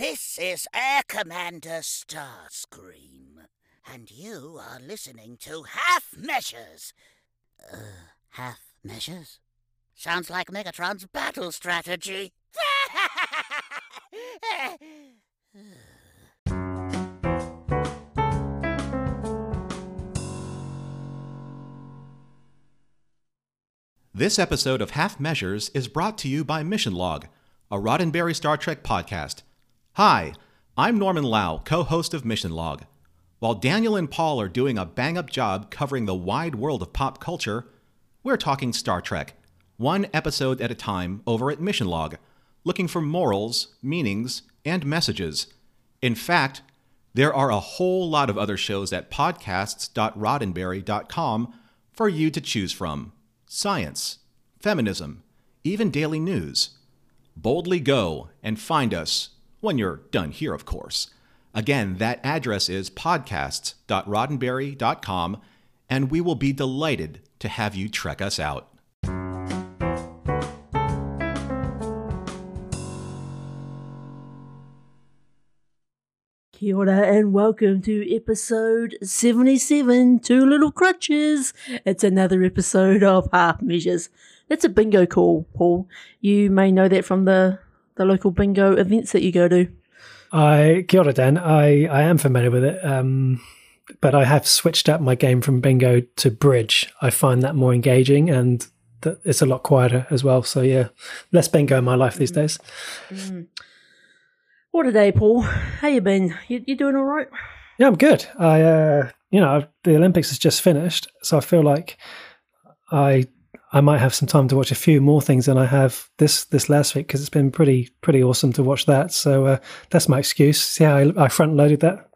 This is Air Commander Starscream, and you are listening to Half Measures. Uh, half measures? Sounds like Megatron's battle strategy. This episode of Half Measures is brought to you by Mission Log, a Roddenberry Star Trek podcast. Hi, I'm Norman Lau, co host of Mission Log. While Daniel and Paul are doing a bang up job covering the wide world of pop culture, we're talking Star Trek, one episode at a time over at Mission Log, looking for morals, meanings, and messages. In fact, there are a whole lot of other shows at podcasts.roddenberry.com for you to choose from science, feminism, even daily news. Boldly go and find us when you're done here, of course. Again, that address is podcasts.roddenberry.com, and we will be delighted to have you trek us out. Kia ora and welcome to episode 77 Two Little Crutches. It's another episode of Half Measures. That's a bingo call, Paul. You may know that from the, the local bingo events that you go to. I kia ora, Dan. I, I am familiar with it, um, but I have switched up my game from bingo to bridge. I find that more engaging and th- it's a lot quieter as well. So yeah, less bingo in my life these days. Mm. What a day, Paul. How you been? You, you doing all right? Yeah, I'm good. I, uh, you know, the Olympics has just finished, so I feel like I I might have some time to watch a few more things than I have this this last week because it's been pretty pretty awesome to watch that. So uh, that's my excuse. See how I, I front loaded that.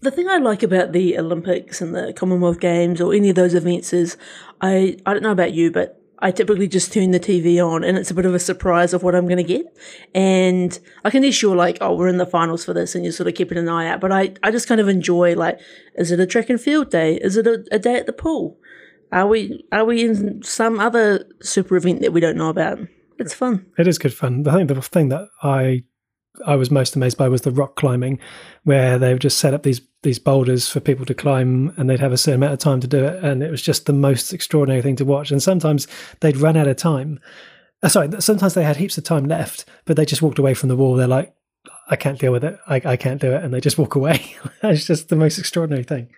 The thing I like about the Olympics and the Commonwealth Games or any of those events is I I don't know about you, but I typically just turn the TV on and it's a bit of a surprise of what I'm going to get. And I can assure like, oh, we're in the finals for this and you're sort of keeping an eye out. But I, I just kind of enjoy like, is it a track and field day? Is it a, a day at the pool? Are we, are we in some other super event that we don't know about? It's fun. It is good fun. I think the thing that I I was most amazed by was the rock climbing, where they've just set up these these boulders for people to climb, and they'd have a certain amount of time to do it, and it was just the most extraordinary thing to watch. And sometimes they'd run out of time. Uh, sorry, sometimes they had heaps of time left, but they just walked away from the wall. They're like, "I can't deal with it. I, I can't do it," and they just walk away. it's just the most extraordinary thing.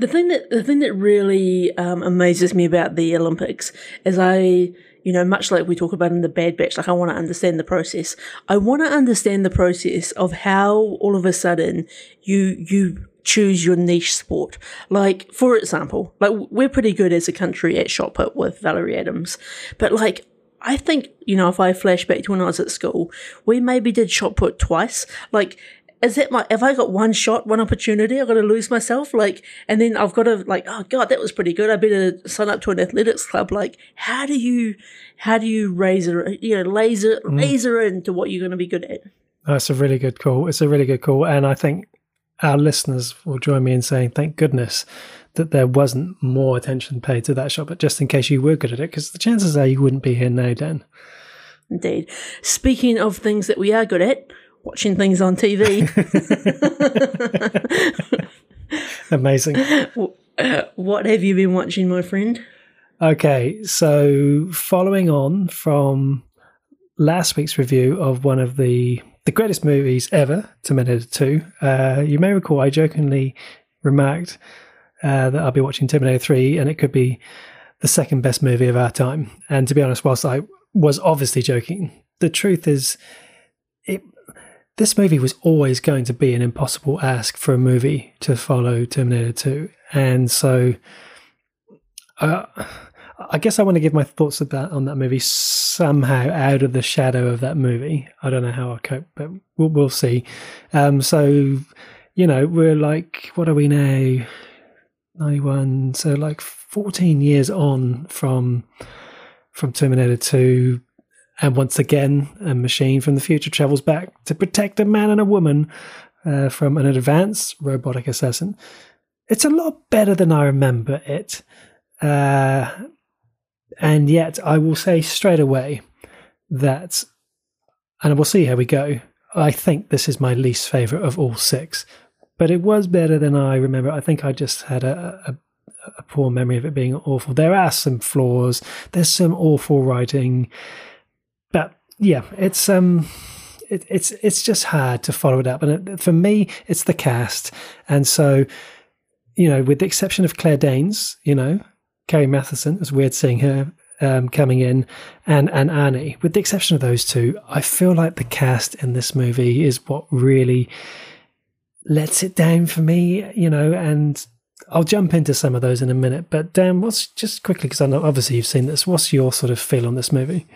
The thing that the thing that really um, amazes me about the Olympics is I you know, much like we talk about in the Bad Batch, like I want to understand the process. I want to understand the process of how all of a sudden you, you choose your niche sport. Like, for example, like we're pretty good as a country at shot put with Valerie Adams, but like, I think, you know, if I flash back to when I was at school, we maybe did shot put twice. Like, is that my have I got one shot, one opportunity? I've got to lose myself, like, and then I've got to like, oh god, that was pretty good. I better sign up to an athletics club. Like, how do you, how do you razor, you know, laser mm. laser into what you're going to be good at? That's a really good call. It's a really good call, and I think our listeners will join me in saying, thank goodness that there wasn't more attention paid to that shot. But just in case you were good at it, because the chances are you wouldn't be here now, Dan. Indeed. Speaking of things that we are good at, watching things on TV. Amazing. What have you been watching, my friend? Okay, so following on from last week's review of one of the the greatest movies ever, Terminator 2, uh, you may recall I jokingly remarked uh, that I'll be watching Terminator 3 and it could be the second best movie of our time. And to be honest, whilst I was obviously joking, the truth is this movie was always going to be an impossible ask for a movie to follow Terminator 2. And so uh, I guess I want to give my thoughts about on that movie somehow out of the shadow of that movie. I don't know how I cope, but we'll, we'll see. Um, so, you know, we're like, what are we now? 91. So like 14 years on from from Terminator 2 and once again, a machine from the future travels back to protect a man and a woman uh, from an advanced robotic assassin. It's a lot better than I remember it. Uh, and yet, I will say straight away that, and we'll see how we go. I think this is my least favorite of all six, but it was better than I remember. I think I just had a, a, a poor memory of it being awful. There are some flaws. There's some awful writing, yeah, it's um, it, it's it's just hard to follow it up. And it, for me, it's the cast, and so you know, with the exception of Claire Danes, you know, Carrie Mathison, it's weird seeing her um, coming in, and and Arnie. With the exception of those two, I feel like the cast in this movie is what really lets it down for me. You know, and I'll jump into some of those in a minute. But Dan, what's just quickly because I know obviously you've seen this. What's your sort of feel on this movie?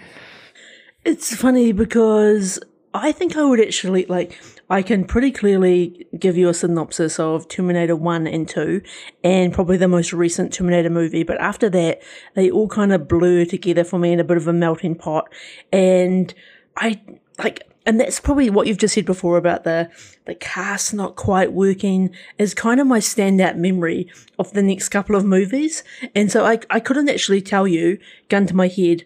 It's funny because I think I would actually like. I can pretty clearly give you a synopsis of Terminator 1 and 2 and probably the most recent Terminator movie. But after that, they all kind of blur together for me in a bit of a melting pot. And I like, and that's probably what you've just said before about the, the cast not quite working is kind of my standout memory of the next couple of movies. And so I, I couldn't actually tell you, gun to my head,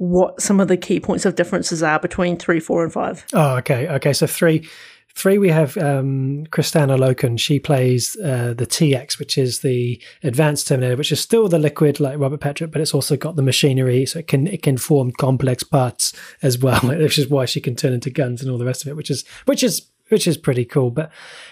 what some of the key points of differences are between three, four, and five. Oh, okay. Okay. So three, Three, we have um, Kristanna Loken. She plays uh, the TX, which is the advanced Terminator, which is still the liquid like Robert Patrick, but it's also got the machinery, so it can it can form complex parts as well, which is why she can turn into guns and all the rest of it, which is which is which is pretty cool. But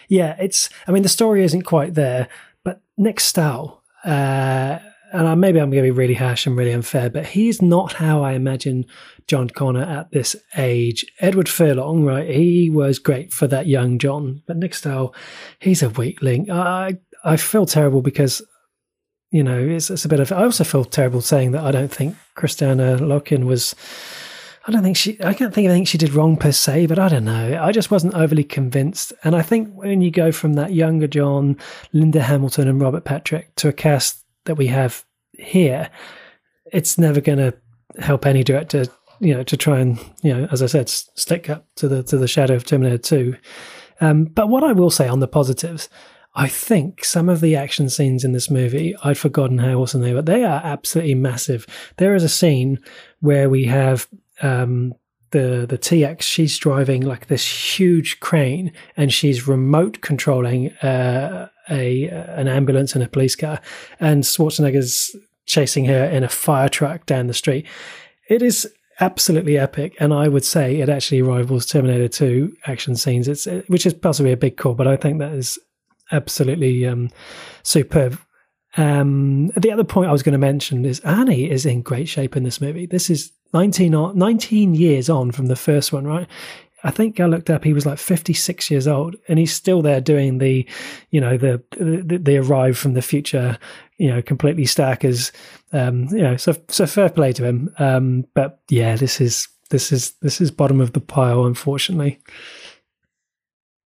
yeah, it's I mean the story isn't quite there, but Nick Stahl. Uh, and uh, maybe I'm going to be really harsh and really unfair, but he's not how I imagine John Connor at this age. Edward Furlong, right? He was great for that young John, but Nick Stahl, he's a weakling. I I feel terrible because you know it's, it's a bit of. I also feel terrible saying that I don't think Kristanna Loken was. I don't think she. I can't think of anything she did wrong per se, but I don't know. I just wasn't overly convinced. And I think when you go from that younger John, Linda Hamilton, and Robert Patrick to a cast that we have here, it's never going to help any director, you know, to try and, you know, as I said, stick up to the to the shadow of Terminator Two. Um, but what I will say on the positives, I think some of the action scenes in this movie, I'd forgotten how awesome they were. They are absolutely massive. There is a scene where we have um, the the TX. She's driving like this huge crane, and she's remote controlling uh, a an ambulance and a police car, and Schwarzenegger's chasing her in a fire truck down the street. It is absolutely epic, and I would say it actually rivals Terminator 2 action scenes. It's which is possibly a big call, but I think that is absolutely um, superb. Um, the other point I was going to mention is Arnie is in great shape in this movie. This is 19, 19 years on from the first one, right? I think I looked up. He was like 56 years old, and he's still there doing the, you know, the the, the arrive from the future, you know, completely stackers. Um, you know, so so fair play to him. Um, but yeah, this is this is this is bottom of the pile, unfortunately.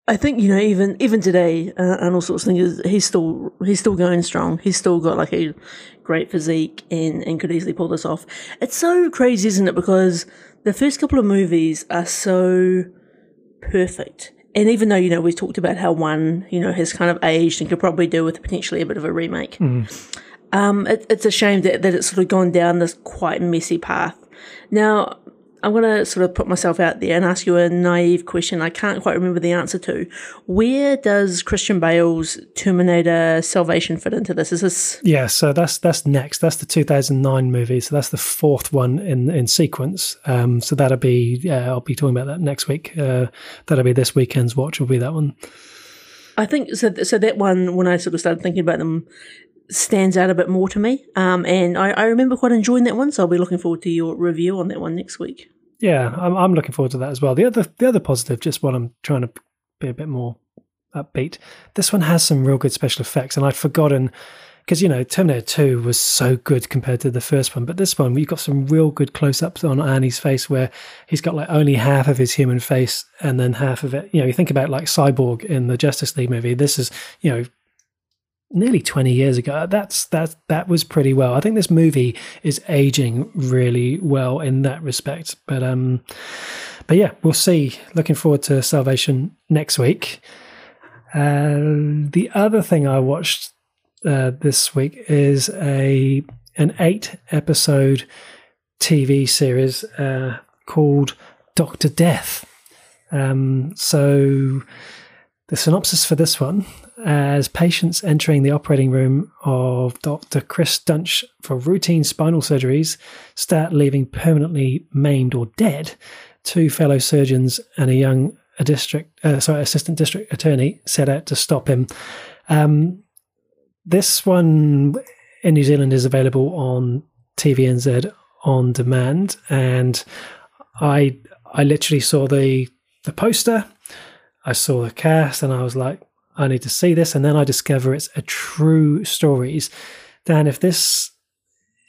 I think you know even even today uh, and all sorts of things. He's still he's still going strong. He's still got like a great physique and and could easily pull this off. It's so crazy, isn't it? Because the first couple of movies are so perfect. And even though, you know, we've talked about how one, you know, has kind of aged and could probably do with potentially a bit of a remake, mm. um, it, it's a shame that, that it's sort of gone down this quite messy path. Now, I'm going to sort of put myself out there and ask you a naive question I can't quite remember the answer to. Where does Christian Bale's Terminator Salvation fit into this? Is this Yeah, so that's that's next. That's the 2009 movie. So that's the fourth one in in sequence. Um, so that'll be yeah, I'll be talking about that next week. Uh, that'll be this weekend's watch will be that one. I think so. So that one, when I sort of started thinking about them, stands out a bit more to me. Um, and I, I remember quite enjoying that one. So I'll be looking forward to your review on that one next week yeah, I'm, I'm looking forward to that as well. The other the other positive, just while I'm trying to be a bit more upbeat, this one has some real good special effects, and I'd forgotten because you know Terminator Two was so good compared to the first one, but this one we've got some real good close ups on Arnie's face where he's got like only half of his human face and then half of it. You know, you think about like Cyborg in the Justice League movie. This is you know nearly 20 years ago. That's that that was pretty well. I think this movie is aging really well in that respect but um but yeah we'll see. Looking forward to salvation next week. Uh, the other thing i watched uh, this week is a an eight episode tv series uh, called doctor death. Um, so the synopsis for this one as patients entering the operating room of Dr. Chris Duntsch for routine spinal surgeries start leaving permanently maimed or dead, two fellow surgeons and a young a district, uh, sorry, assistant district attorney set out to stop him. Um, this one in New Zealand is available on TVNZ on demand, and I I literally saw the the poster, I saw the cast, and I was like, I need to see this, and then I discover it's a true stories. Dan, if this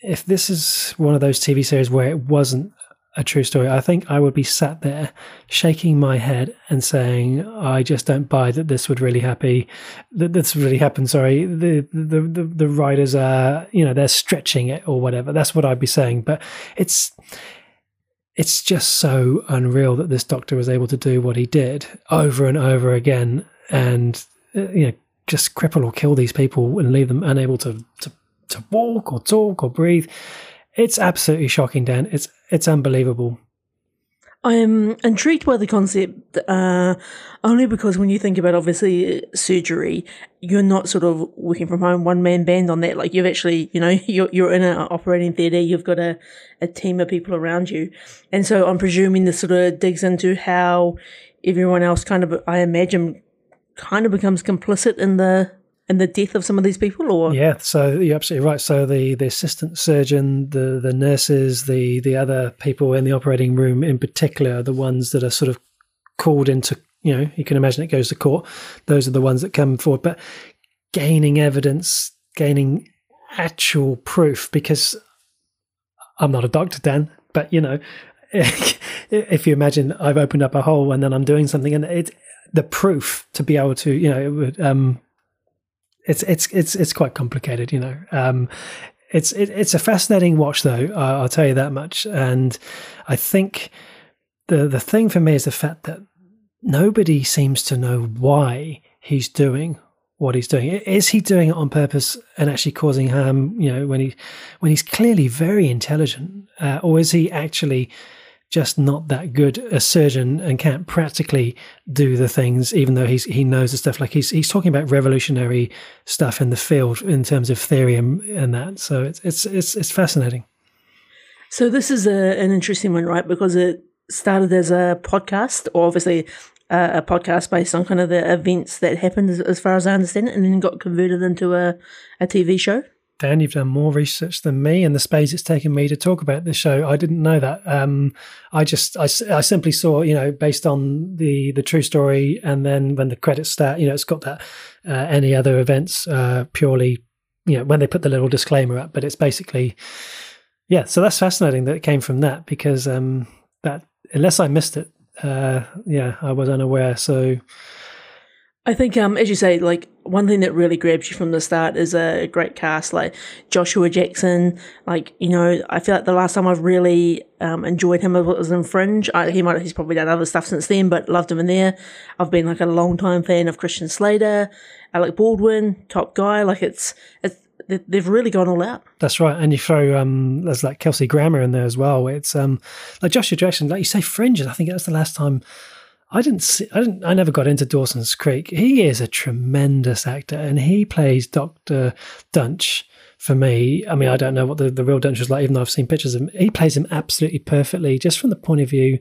if this is one of those TV series where it wasn't a true story, I think I would be sat there shaking my head and saying, "I just don't buy that this would really happy. That this really happened." Sorry, the, the the the writers are, you know, they're stretching it or whatever. That's what I'd be saying. But it's it's just so unreal that this doctor was able to do what he did over and over again, and you know, just cripple or kill these people and leave them unable to to to walk or talk or breathe. It's absolutely shocking, Dan. It's it's unbelievable. I am intrigued by the concept uh, only because when you think about obviously surgery, you're not sort of working from home, one man band on that. Like you've actually, you know, you're, you're in an operating theatre, you've got a, a team of people around you. And so I'm presuming this sort of digs into how everyone else kind of, I imagine, kind of becomes complicit in the in the death of some of these people or? Yeah so you're absolutely right. So the the assistant surgeon the the nurses the the other people in the operating room in particular the ones that are sort of called into you know you can imagine it goes to court. Those are the ones that come forward. But gaining evidence gaining actual proof because i'm not a doctor dan but you know if you imagine i've opened up a hole and then i'm doing something and it the proof to be able to you know it would um it's it's it's it's quite complicated, you know. Um, it's it, it's a fascinating watch, though. I'll tell you that much. And I think the the thing for me is the fact that nobody seems to know why he's doing what he's doing. Is he doing it on purpose and actually causing harm? You know, when he when he's clearly very intelligent, uh, or is he actually just not that good a surgeon and can't practically do the things, even though he's he knows the stuff. Like he's he's talking about revolutionary stuff in the field in terms of theory and, and that. So it's it's it's it's fascinating. So this is a, an interesting one, right? Because it started as a podcast, or obviously uh, a podcast based on kind of the events that happened, as, as, far as I understand it, and then got converted into a, a TV show. Dan, you've done more research than me in the space it's taken me to talk about this show. I didn't know that. Um, I just, I, I simply saw, you know, based on the the true story, and then when the credits start, you know, it's got that uh, any other events uh, purely, you know, when they put the little disclaimer up. But it's basically, yeah. So that's fascinating that it came from that because um, that unless I missed it, uh, yeah, I was unaware. So I think, um, as you say, like one thing that really grabs you from the start is a great cast, like Joshua Jackson. Like you know, I feel like the last time I've really um, enjoyed him was in Fringe. I, he might he's probably done other stuff since then, but loved him in there. I've been like a long time fan of Christian Slater, Alec Baldwin, top guy. Like it's it's they've really gone all out. That's right, and you throw um, there's like Kelsey Grammer in there as well. It's um, like Joshua Jackson, like you say, Fringe. I think that's the last time I didn't see, I didn't I never got into Dawson's Creek. He is a tremendous actor and he plays Dr. Duntsch for me. I mean, I don't know what the, the real Duntsch was like, even though I've seen pictures of him. He plays him absolutely perfectly, just from the point of view.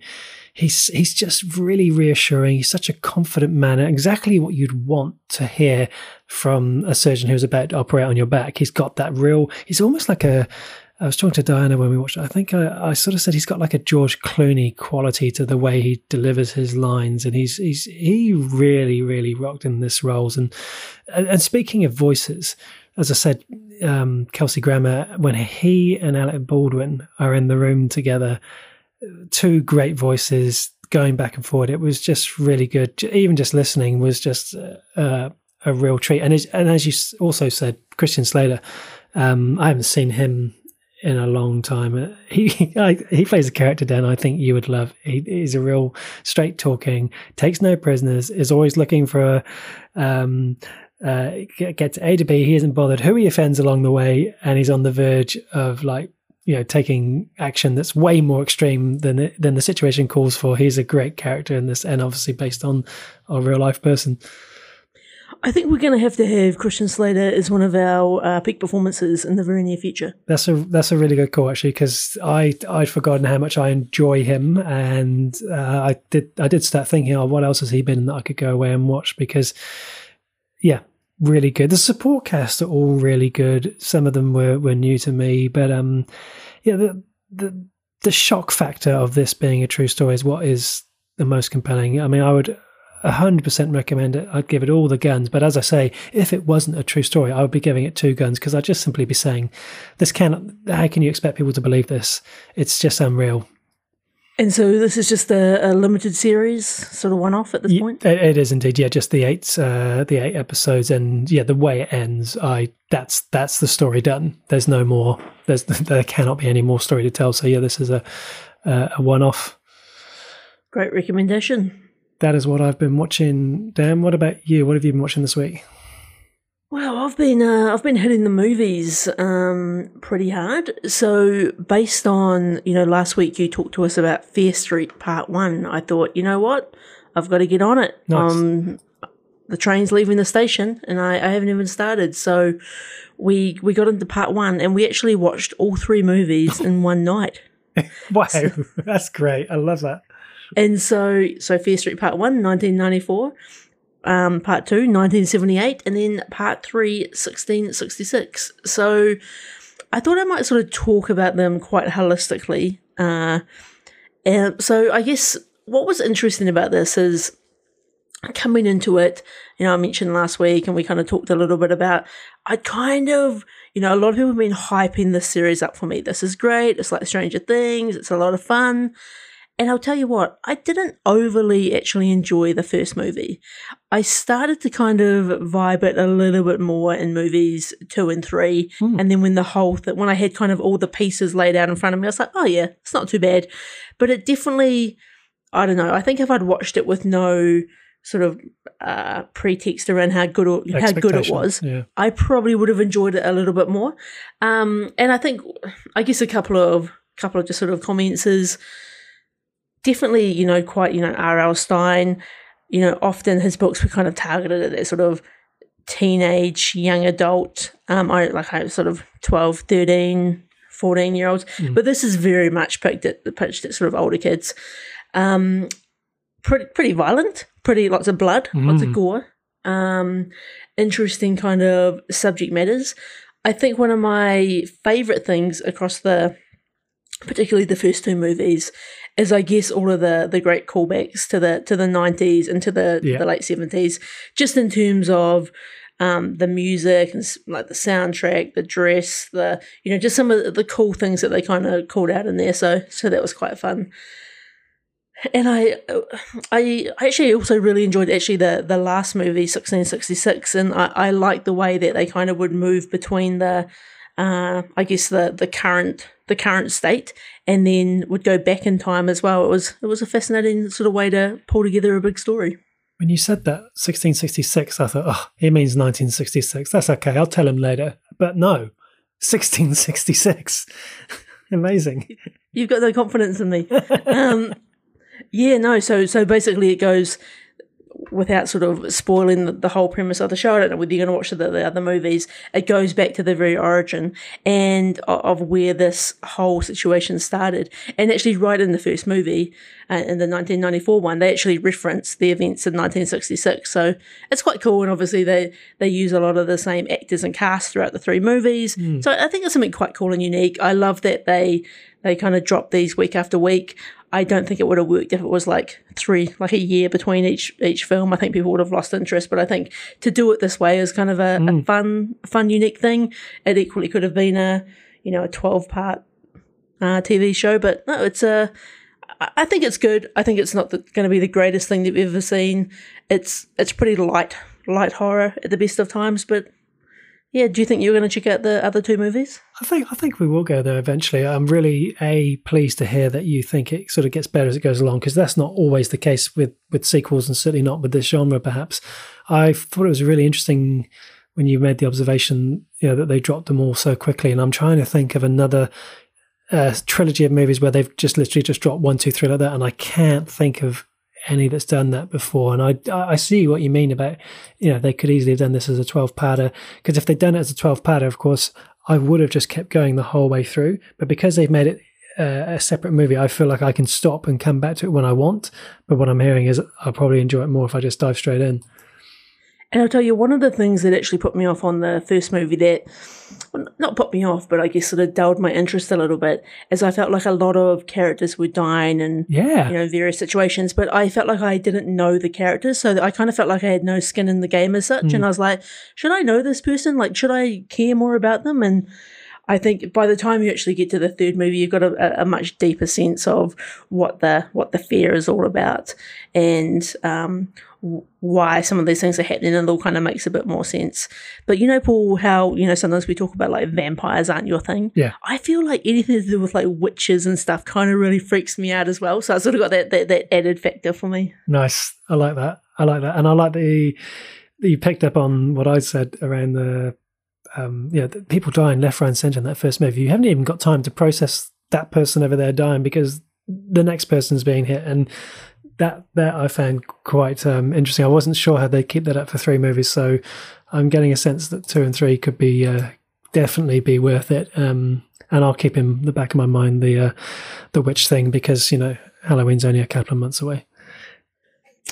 He's he's just really reassuring. He's such a confident man, exactly what you'd want to hear from a surgeon who's about to operate on your back. He's got that real. He's almost like a I was talking to Diana when we watched it. I think I, I, sort of said he's got like a George Clooney quality to the way he delivers his lines, and he's he's he really really rocked in this roles. And and speaking of voices, as I said, um, Kelsey Grammer when he and Alec Baldwin are in the room together, two great voices going back and forward. It was just really good. Even just listening was just uh, a real treat. And as, and as you also said, Christian Slater. Um, I haven't seen him in a long time. Uh, he he plays a character Dan I think you would love. He, he's a real straight talking, takes no prisoners, is always looking for um, uh, get to A to B. He isn't bothered who he offends along the way, and he's on the verge of like you know taking action that's way more extreme than it, than the situation calls for. He's a great character in this, and obviously based on a real life person. I think we're going to have to have Christian Slater as one of our uh, peak performances in the very near future. That's a that's a really good call actually because I I'd forgotten how much I enjoy him and uh, I did I did start thinking oh what else has he been that I could go away and watch because yeah really good the support cast are all really good some of them were were new to me but um yeah the the the shock factor of this being a true story is what is the most compelling. I mean, I would 100% recommend it. I'd give it all the guns. But as I say, if it wasn't a true story, I would be giving it two guns because I'd just simply be saying, this cannot, how can you expect people to believe this? It's just unreal. And so this is just a, a limited series, sort of one-off at this point. It, it is indeed, yeah. Just the eight, uh, the eight episodes, and yeah, the way it ends, I that's that's the story done. There's no more. There's there cannot be any more story to tell. So yeah, this is a a one-off. Great recommendation that is what I've been watching. Dan, what about you? What have you been watching this week? Well, I've been uh, I've been hitting the movies um, pretty hard. So based on you know last week you talked to us about Fear Street Part One, I thought you know what I've got to get on it. Nice. Um, the train's leaving the station, and I, I haven't even started. So we we got into Part One, and we actually watched all three movies in one night. wow, so, that's great! I love that. And so, so Fear Street Part 1, 1994, um, Part 2, 1978, and then Part 3, 1666. So I thought I might sort of talk about them quite holistically. Uh, and so I guess what was interesting about this is coming into it, you know, I mentioned last week and we kind of talked a little bit about, I kind of, you know, a lot of people have been hyping this series up for me. This is great. It's like Stranger Things. It's a lot of fun. And I'll tell you what, I didn't overly actually enjoy the first movie. I started to kind of vibe it a little bit more in movies two and three. Mm. And then when the whole th- when I had kind of all the pieces laid out in front of me, I was like, oh yeah, it's not too bad. But it definitely, I don't know, I think if I'd watched it with no sort of uh, pretext around how good or, how good it was, yeah. I probably would have enjoyed it a little bit more. Um, and I think, I guess a couple of couple of just sort of comments is definitely, you know, quite, you know, R.L. Stine, you know, often his books were kind of targeted at that sort of teenage, young adult, um, I like I sort of 12, 13, 14 year olds. Mm. But this is very much picked at pitched at sort of older kids. Um, pretty pretty violent, pretty lots of blood, mm. lots of gore. Um, interesting kind of subject matters. I think one of my favorite things across the particularly the first two movies is I guess all of the the great callbacks to the to the nineties and to the, yeah. the late seventies, just in terms of um, the music and like the soundtrack, the dress, the you know just some of the cool things that they kind of called out in there. So so that was quite fun. And I, I actually also really enjoyed actually the the last movie, 1666, and I, I like the way that they kind of would move between the uh, I guess the the current the current state, and then would go back in time as well. It was it was a fascinating sort of way to pull together a big story. When you said that 1666, I thought, oh, he means 1966. That's okay. I'll tell him later. But no, 1666. Amazing. You've got no confidence in me. um, yeah, no. So so basically, it goes without sort of spoiling the, the, whole premise of the show, I don't know whether you're going to watch the, the, other movies. It goes back to the very origin and of, of where this whole situation started. And actually, right in the first movie, uh, in the 1994 one, they actually reference the events in 1966. So it's quite cool. And obviously, they they use a lot of the same actors and cast throughout the three movies. Mm. So I think it's something quite cool and unique. I love that they they kind of drop these week after week. I don't think it would have worked if it was like three, like a year between each each film. I think people would have lost interest. But I think to do it this way is kind of a, mm. a fun, fun, unique thing. It equally could have been a, you know, a twelve part uh, TV show. But no, it's a. I think it's good. I think it's not going to be the greatest thing that we've ever seen. It's it's pretty light, light horror at the best of times, but yeah, do you think you're going to check out the other two movies? I think I think we will go there eventually. I'm really a pleased to hear that you think it sort of gets better as it goes along because that's not always the case with with sequels and certainly not with this genre. Perhaps I thought it was really interesting when you made the observation, you know, that they dropped them all so quickly. And I'm trying to think of another a trilogy of movies where they've just literally just dropped one, two, three like that, and I can't think of any that's done that before. And I I see what you mean about you know they could easily have done this as a twelve powder because if they'd done it as a twelve powder, of course I would have just kept going the whole way through. But because they've made it uh, a separate movie, I feel like I can stop and come back to it when I want. But what I'm hearing is I'll probably enjoy it more if I just dive straight in. And I'll tell you, one of the things that actually put me off on the first movie that, well, not put me off, but I guess sort of dulled my interest a little bit, is I felt like a lot of characters were dying and, Yeah. you know, various situations, but I felt like I didn't know the characters. So I kind of felt like I had no skin in the game as such. And mm. I was like, should I know this person? Like, should I care more about them? And I think by the time you actually get to the third movie, you've got a, a much deeper sense of what the what the fear is all about, and um, why some of these things are happening, and it all kind of makes a bit more sense. But you know, Paul, how you know sometimes we talk about like vampires aren't your thing. Yeah. I feel like anything to do with like witches and stuff kind of really freaks me out as well. So I sort of got that that, that added factor for me. Nice. I like that. I like that. And I like the that you picked up on what I said around the um yeah, the people dying left, right, and centre in that first movie. You haven't even got time to process that person over there dying because the next person's being hit and that that I found quite um, interesting. I wasn't sure how they'd keep that up for three movies, so I'm getting a sense that two and three could be uh, definitely be worth it. Um, and I'll keep in the back of my mind the uh, the witch thing because you know Halloween's only a couple of months away.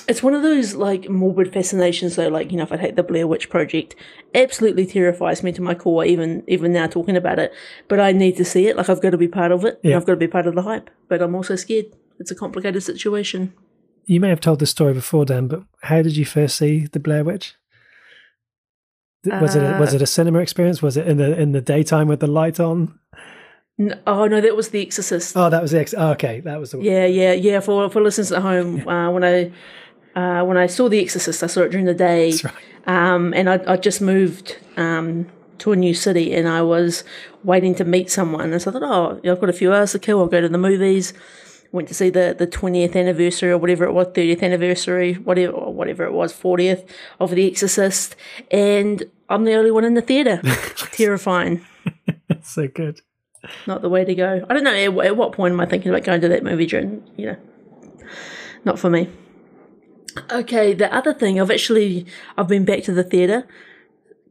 It's one of those like morbid fascinations though, like, you know, if I take the Blair Witch Project, absolutely terrifies me to my core, even even now talking about it. But I need to see it. Like I've got to be part of it. and Yeah. I've got to be part of the hype. But I'm also scared. It's a complicated situation. You may have told this story before, Dan, but how did you first see the Blair Witch? Was it a, was Uh, it a cinema experience? Was it in the in the daytime with the light on? N- oh no, that was The Exorcist. Oh, that was the ex- oh, okay. That was the Yeah, yeah, yeah. For for listeners at home, uh, when I uh, when I saw The Exorcist, I saw it during the day. That's right. Um, and I, I just moved um, to a new city and I was waiting to meet someone. And so I thought, oh, I've got a few hours to kill. I'll go to the movies. Went to see the, the 20th anniversary or whatever it was, 30th anniversary, whatever, or whatever it was, 40th of The Exorcist. And I'm the only one in the theatre. Terrifying. so good. Not the way to go. I don't know at, at what point am I thinking about going to that movie during, you know, not for me. Okay, the other thing I've actually I've been back to the theatre,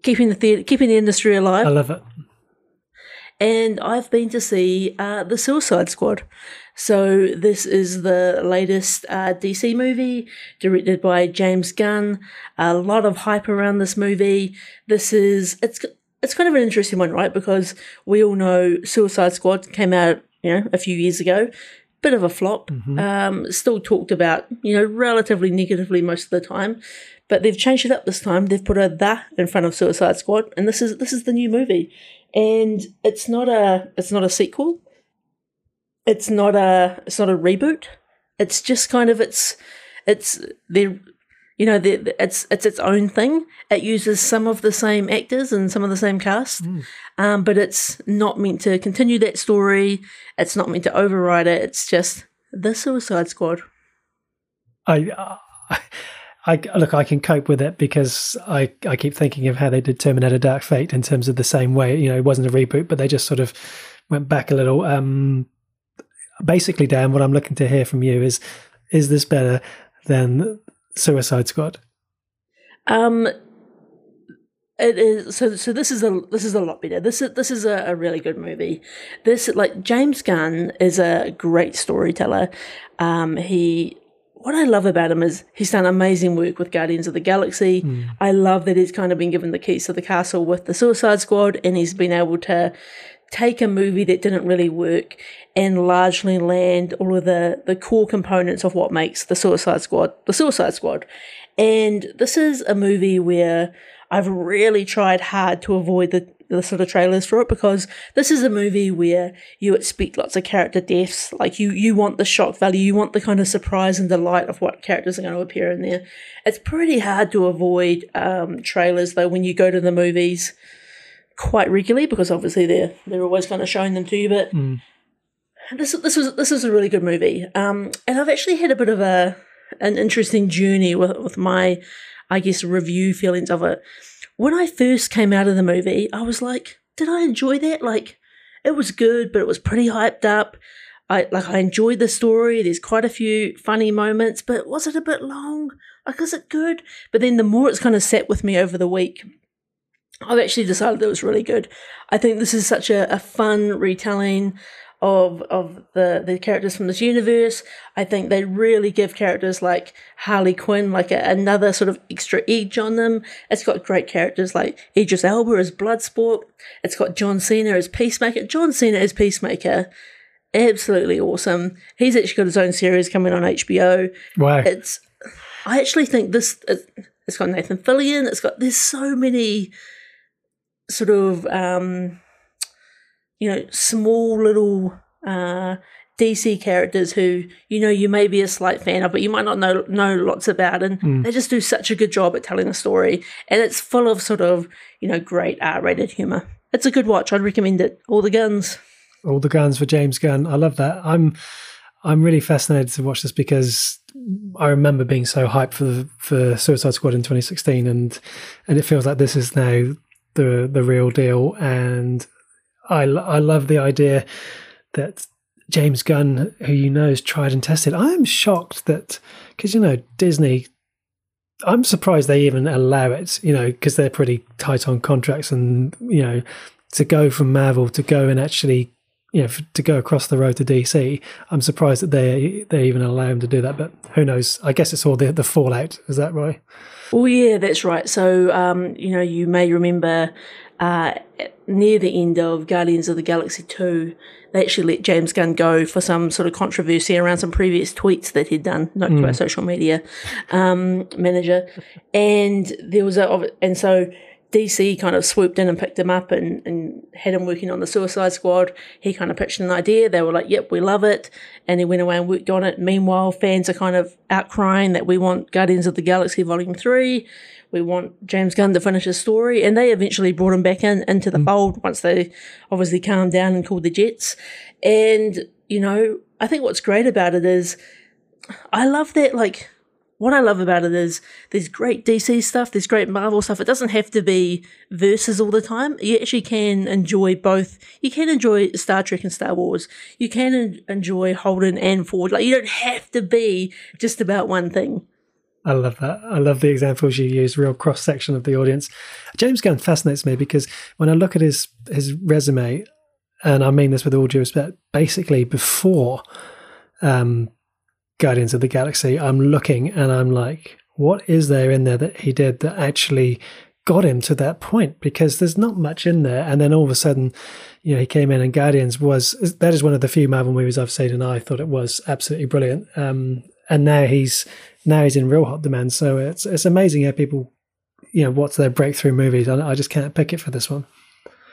keeping the theatre, keeping the industry alive, I love it. and I've been to see uh, the Suicide Squad. So this is the latest uh, DC movie directed by James Gunn. A lot of hype around this movie. This is it's it's kind of an interesting one, right? Because we all know Suicide Squad came out you know a few years ago. Bit of a flop. Um, still talked about, you know, relatively negatively most of the time, but they've changed it up this time. They've put a "the" in front of Suicide Squad, and this is this is the new movie and it's not a it's not a sequel it's not a it's not a reboot it's just kind of it's it's the you know the, it's it's its own thing it uses some of the same actors and some of the same cast um, but it's not meant to continue that story it's not meant to override it it's just the suicide squad I, I, I look. I can cope with it because I, I keep thinking of how they did Terminator: Dark Fate in terms of the same way. You know, it wasn't a reboot, but they just sort of went back a little. Um, basically, Dan, what I'm looking to hear from you is: is this better than Suicide Squad? Um, it is so. So this is a this is a lot better. This is this is a, a really good movie. This like James Gunn is a great storyteller. Um, he what I love about him is he's done amazing work with Guardians of the Galaxy. I love that he's kind of been given the keys to the castle with the Suicide Squad, and he's been able to take a movie that didn't really work and largely land all of the the core components of what makes the Suicide Squad the Suicide Squad. And this is a movie where I've really tried hard to avoid the, the sort of trailers for it because this is a movie where you expect lots of character deaths. Like you, you want the shock value, you want the kind of surprise and delight of what characters are going to appear in there. It's pretty hard to avoid um, trailers though when you go to the movies quite regularly because obviously they're they're always kind of showing them to you. But this this was this was a really good movie. Um, and I've actually had a bit of a an interesting journey with with my, I guess, review feelings of it. When I first came out of the movie, I was like, did I enjoy that? Like, it was good, but it was pretty hyped up. I like I enjoyed the story. There's quite a few funny moments, but was it a bit long? Like, is it good? But then the more it's kind of sat with me over the week, I've actually decided that it was really good. I think this is such a, a fun retelling of of the the characters from this universe. I think they really give characters like Harley Quinn like a, another sort of extra edge on them. It's got great characters like Idris Elba as Bloodsport. It's got John Cena as Peacemaker. John Cena as Peacemaker, absolutely awesome. He's actually got his own series coming on HBO. Wow. It's I actually think this it's got Nathan Fillion. It's got there's so many sort of um you know, small little uh, DC characters who you know you may be a slight fan of, but you might not know know lots about, and mm. they just do such a good job at telling a story, and it's full of sort of you know great R rated humor. It's a good watch. I'd recommend it. All the guns. All the guns for James Gunn. I love that. I'm I'm really fascinated to watch this because I remember being so hyped for for Suicide Squad in 2016, and and it feels like this is now the the real deal, and I, I love the idea that James Gunn, who you know is tried and tested. I am shocked that because you know Disney. I'm surprised they even allow it, you know, because they're pretty tight on contracts, and you know, to go from Marvel to go and actually, you know, to go across the road to DC. I'm surprised that they they even allow him to do that, but who knows? I guess it's all the the fallout. Is that right? Oh yeah, that's right. So um, you know, you may remember uh, near the end of Guardians of the Galaxy 2, they actually let James Gunn go for some sort of controversy around some previous tweets that he'd done, not mm. to our social media um, manager. And there was a, and so DC kind of swooped in and picked him up and, and had him working on the Suicide Squad. He kind of pitched an idea. They were like, yep, we love it. And he went away and worked on it. Meanwhile, fans are kind of outcrying that we want Guardians of the Galaxy Volume 3 we want James Gunn to finish his story. And they eventually brought him back in into the mm. fold once they obviously calmed down and called the Jets. And, you know, I think what's great about it is I love that, like, what I love about it is there's great DC stuff, there's great Marvel stuff. It doesn't have to be verses all the time. You actually can enjoy both. You can enjoy Star Trek and Star Wars. You can enjoy Holden and Ford. Like you don't have to be just about one thing. I love that. I love the examples you use, real cross section of the audience. James Gunn fascinates me because when I look at his his resume, and I mean this with all due respect, basically before um, Guardians of the Galaxy, I'm looking and I'm like, what is there in there that he did that actually got him to that point? Because there's not much in there, and then all of a sudden, you know, he came in and Guardians was that is one of the few Marvel movies I've seen, and I thought it was absolutely brilliant. Um, and now he's now he's in real hot demand. So it's it's amazing how people, you know, what's their breakthrough movies. I, I just can't pick it for this one.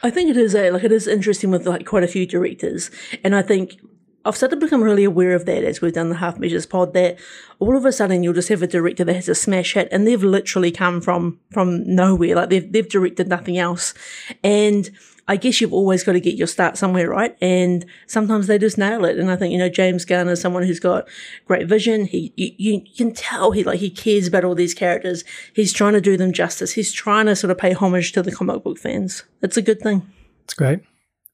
I think it is a, like it is interesting with like quite a few directors, and I think I've started to become really aware of that as we've done the Half Measures pod. That all of a sudden you'll just have a director that has a smash hit, and they've literally come from from nowhere. Like they've they've directed nothing else, and I guess you've always got to get your start somewhere, right? And sometimes they just nail it. And I think, you know, James Gunn is someone who's got great vision. He, you, you can tell he like, he cares about all these characters. He's trying to do them justice. He's trying to sort of pay homage to the comic book fans. It's a good thing. It's great.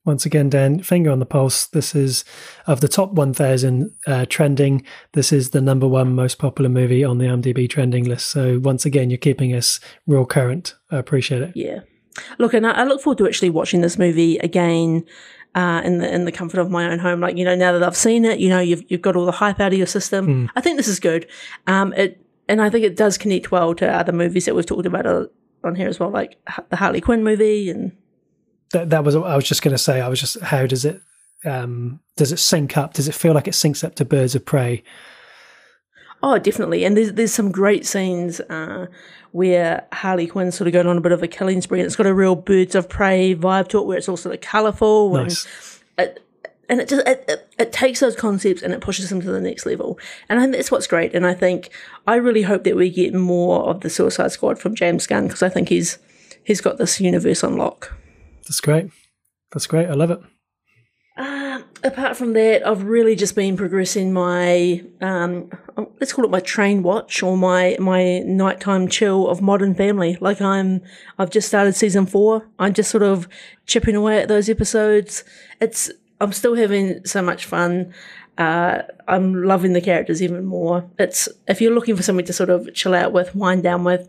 Once again, Dan, finger on the pulse. This is of the top 1,000 uh, trending. This is the number one most popular movie on the IMDb trending list. So once again, you're keeping us real current. I appreciate it. Yeah. Look, and I, I look forward to actually watching this movie again uh, in the in the comfort of my own home. Like you know, now that I've seen it, you know, you've you've got all the hype out of your system. Mm. I think this is good. Um, it and I think it does connect well to other movies that we've talked about uh, on here as well, like the Harley Quinn movie and. That that was I was just going to say. I was just how does it um, does it sync up? Does it feel like it syncs up to Birds of Prey? Oh, definitely. And there's there's some great scenes uh, where Harley Quinn's sort of going on a bit of a killing spree, and it's got a real Birds of Prey vibe to it, where it's all sort of colourful nice. and it, and it just it, it, it, takes those concepts and it pushes them to the next level. And I think that's what's great. And I think I really hope that we get more of the Suicide Squad from James Gunn because I think he's he's got this universe on lock. That's great. That's great. I love it. Uh, apart from that, I've really just been progressing my um, let's call it my train watch or my my nighttime chill of Modern Family. Like I'm, I've just started season four. I'm just sort of chipping away at those episodes. It's I'm still having so much fun. Uh, I'm loving the characters even more. It's if you're looking for something to sort of chill out with, wind down with,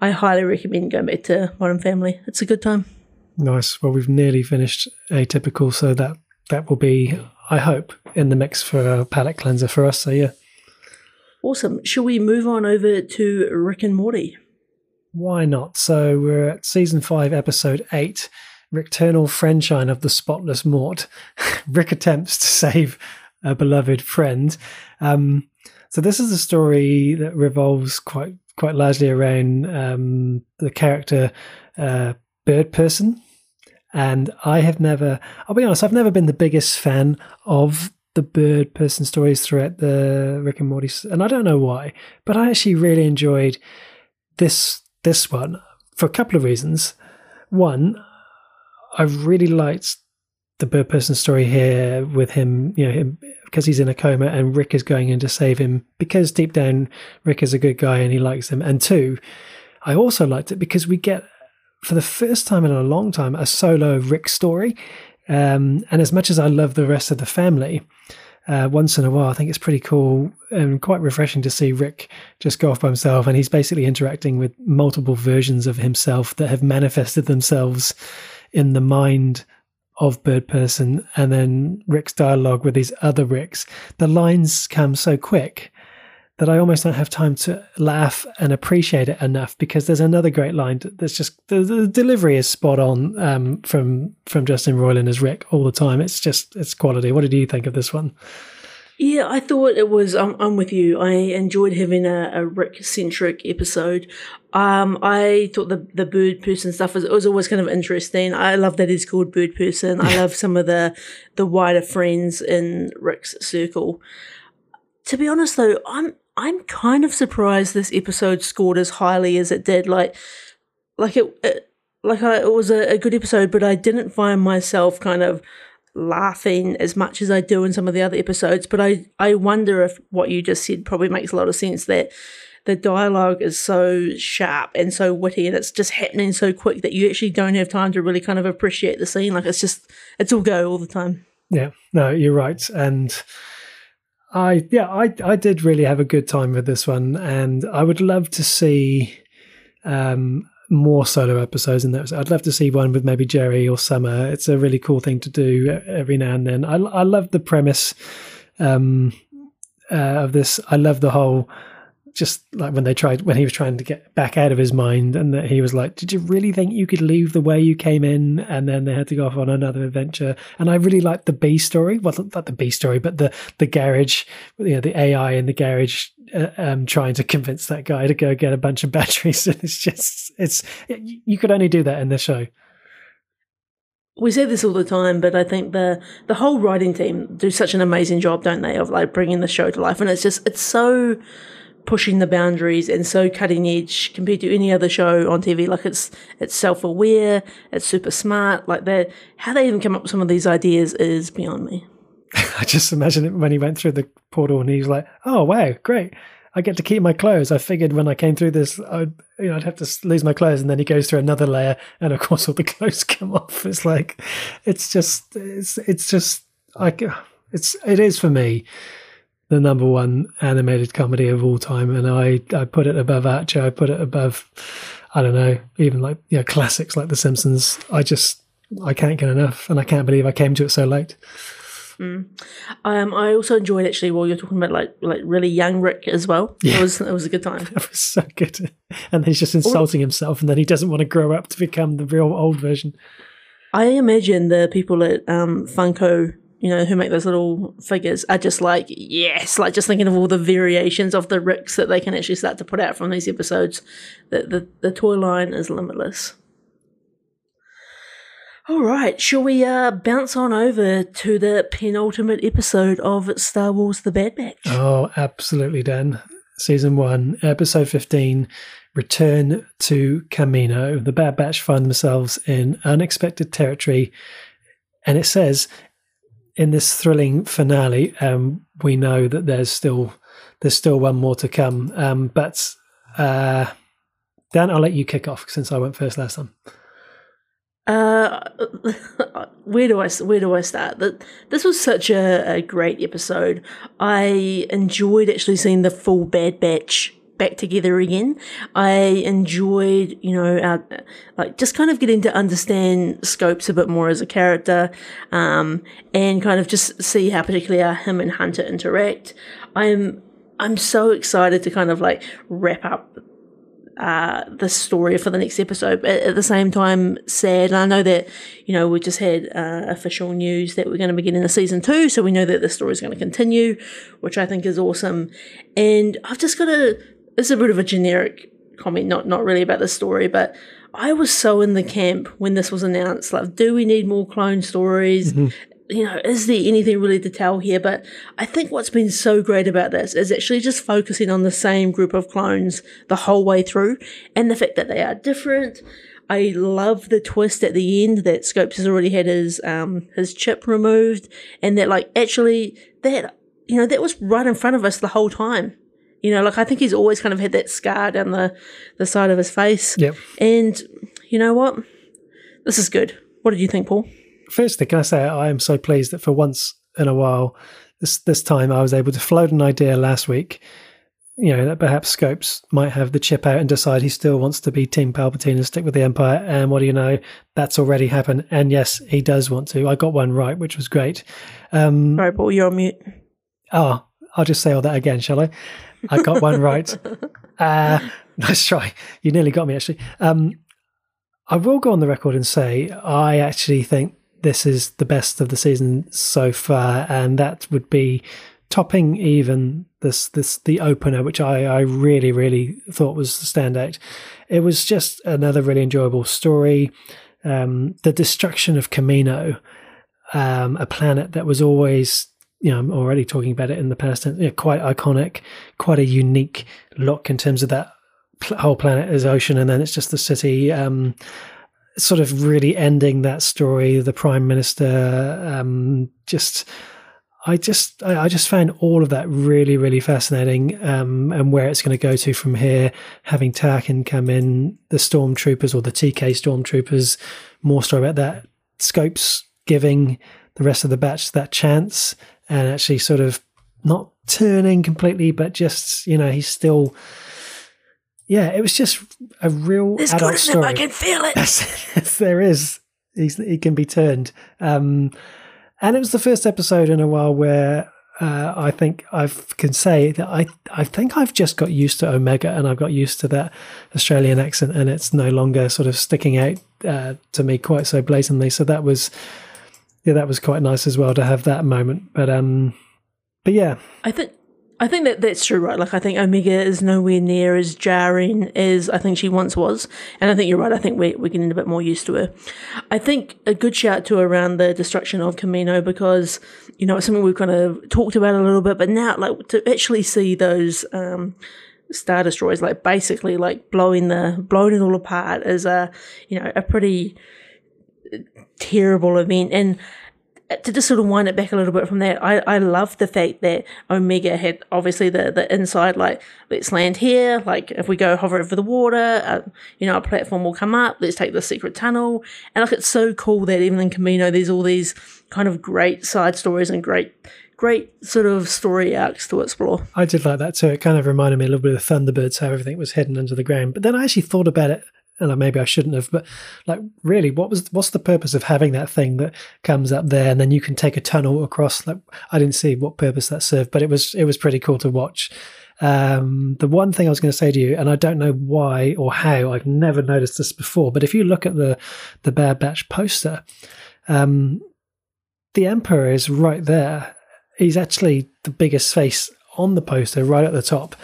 I highly recommend going back to Modern Family. It's a good time. Nice. Well, we've nearly finished Atypical, so that that will be, I hope, in the mix for a palate cleanser for us. So yeah. Awesome. Shall we move on over to Rick and Morty? Why not? So we're at season five, episode eight. Rickternal Friendshine of the Spotless Mort. Rick attempts to save a beloved friend. Um, so this is a story that revolves quite quite largely around um, the character uh, Bird Person, and I have never, I'll be honest, I've never been the biggest fan of the bird person stories throughout the Rick and Morty, and I don't know why, but I actually really enjoyed this this one for a couple of reasons. One, I really liked the bird person story here with him, you know, him because he's in a coma and Rick is going in to save him because deep down Rick is a good guy and he likes him. And two, I also liked it because we get for the first time in a long time, a solo Rick story. Um, and as much as I love the rest of the family, uh, once in a while, I think it's pretty cool and quite refreshing to see Rick just go off by himself. And he's basically interacting with multiple versions of himself that have manifested themselves in the mind of Bird Person. And then Rick's dialogue with these other Ricks. The lines come so quick that I almost don't have time to laugh and appreciate it enough because there's another great line that's just the, the delivery is spot on um, from from Justin Roiland as Rick all the time. It's just it's quality. What did you think of this one? Yeah, I thought it was. I'm, I'm with you. I enjoyed having a, a Rick centric episode. Um, I thought the the bird person stuff was, was always kind of interesting. I love that he's called bird person. I love some of the the wider friends in Rick's circle. To be honest, though, I'm I'm kind of surprised this episode scored as highly as it did. Like, like it, it like I, it was a, a good episode, but I didn't find myself kind of laughing as much as I do in some of the other episodes. But I, I wonder if what you just said probably makes a lot of sense that the dialogue is so sharp and so witty and it's just happening so quick that you actually don't have time to really kind of appreciate the scene. Like it's just, it's all go all the time. Yeah, no, you're right. And I yeah, I I did really have a good time with this one, and I would love to see um, more solo episodes in that. I'd love to see one with maybe Jerry or Summer. It's a really cool thing to do every now and then. I I love the premise um, uh, of this. I love the whole just like when they tried when he was trying to get back out of his mind and that he was like did you really think you could leave the way you came in? And then they had to go off on another adventure. And i really liked the b story. Well not the b story but the the garage you know the ai in the garage uh, um, trying to convince that guy to go get a bunch of batteries. And it's just it's you could only do that in the show. We say this all the time, but I think the the whole writing team do such an amazing job, don't they, of like bringing the show to life. And it's just it's so pushing the boundaries and so cutting edge compared to any other show on TV. Like it's it's self aware, it's super smart. Like that, how they even come up with some of these ideas is beyond me. I just imagine it when he went through the portal and he's like, "Oh wow, great! I get to keep my clothes." I figured when I came through this, I'd you know I'd have to lose my clothes, and then he goes through another layer, and of course all the clothes come off. It's like, it's just, it's it's just like, it's it is for me the number one animated comedy of all time, and I I put it above Archer. I put it above I don't know even like know classics like The Simpsons. I just I can't get enough, and I can't believe I came to it so late. Mm. Um, I also enjoyed actually while you're talking about like like really young Rick as well. Yeah. It was it was a good time. It was so good, and he's just insulting himself, and then he doesn't want to grow up to become the real old version. I imagine the people at um, Funko you know, who make those little figures are just like, yes, like just thinking of all the variations of the Ricks that they can actually start to put out from these episodes. The, the, the toy line is limitless. All right, shall we uh, bounce on over to the penultimate episode of Star Wars The Bad Batch? Oh, absolutely, Dan. Season 1, Episode 15 Return to Kamino. The Bad Batch find themselves in unexpected territory, and it says in this thrilling finale, um, we know that there's still there's still one more to come. Um, but uh, Dan, I'll let you kick off since I went first last time. Uh, where do I where do I start? That this was such a, a great episode. I enjoyed actually seeing the full Bad Batch back together again. I enjoyed, you know, like just kind of getting to understand Scopes a bit more as a character, um, and kind of just see how particularly how him and Hunter interact. I'm I'm so excited to kind of like wrap up uh, the story for the next episode. But at the same time, sad. And I know that, you know, we just had uh, official news that we're going to begin in a season two. So we know that the story is going to continue, which I think is awesome. And I've just got a, it's a bit of a generic comment, not, not really about the story, but I was so in the camp when this was announced. Like, do we need more clone stories? Mm-hmm you know, is there anything really to tell here? But I think what's been so great about this is actually just focusing on the same group of clones the whole way through and the fact that they are different. I love the twist at the end that Scopes has already had his um his chip removed and that like actually that you know that was right in front of us the whole time. You know, like I think he's always kind of had that scar down the the side of his face. Yep. And you know what? This is good. What did you think, Paul? firstly, can I say I am so pleased that for once in a while, this this time I was able to float an idea last week. You know that perhaps Scopes might have the chip out and decide he still wants to be Team Palpatine and stick with the Empire. And what do you know? That's already happened. And yes, he does want to. I got one right, which was great. Um, right, Paul, you're on mute. Oh, I'll just say all that again, shall I? I got one right. Uh, nice try. You nearly got me, actually. Um, I will go on the record and say I actually think this is the best of the season so far, and that would be topping even this this the opener, which I, I really really thought was the standout. It was just another really enjoyable story. Um, the destruction of Kamino, um, a planet that was always you know I'm already talking about it in the past, you know, quite iconic, quite a unique look in terms of that whole planet as ocean, and then it's just the city. Um, sort of really ending that story. The prime minister um, just. I just I just found all of that really really fascinating um, and where it's going to go to from here. Having Tarkin come in, the stormtroopers or the TK stormtroopers, more story about that. Scopes giving the rest of the batch that chance and actually sort of not turning completely, but just you know he's still yeah, it was just a real There's adult good story. I can feel it. yes, there is. He's, he can be turned. Um, and it was the first episode in a while where uh, I think I can say that I I think I've just got used to Omega and I've got used to that Australian accent and it's no longer sort of sticking out uh, to me quite so blatantly. So that was yeah, that was quite nice as well to have that moment. But um, but yeah, I think I think that that's true, right? Like, I think Omega is nowhere near as jarring as I think she once was. And I think you're right. I think we're, we're getting a bit more used to her. I think a good shout to around the destruction of Kamino because, you know, it's something we've kind of talked about a little bit, but now, like, to actually see those, um, Star Destroyers, like, basically, like, blowing the, blowing it all apart is a, you know, a pretty terrible event. And, to just sort of wind it back a little bit from that, I, I love the fact that Omega had obviously the, the inside, like, let's land here. Like, if we go hover over the water, uh, you know, a platform will come up. Let's take the secret tunnel. And like, it's so cool that even in Kamino, there's all these kind of great side stories and great, great sort of story arcs to explore. I did like that too. It kind of reminded me a little bit of Thunderbirds, how everything was hidden under the ground. But then I actually thought about it and maybe I shouldn't have, but like really, what was what's the purpose of having that thing that comes up there and then you can take a tunnel across? Like I didn't see what purpose that served, but it was it was pretty cool to watch. Um, the one thing I was going to say to you, and I don't know why or how, I've never noticed this before, but if you look at the the Bad Batch poster, um, the Emperor is right there. He's actually the biggest face on the poster, right at the top.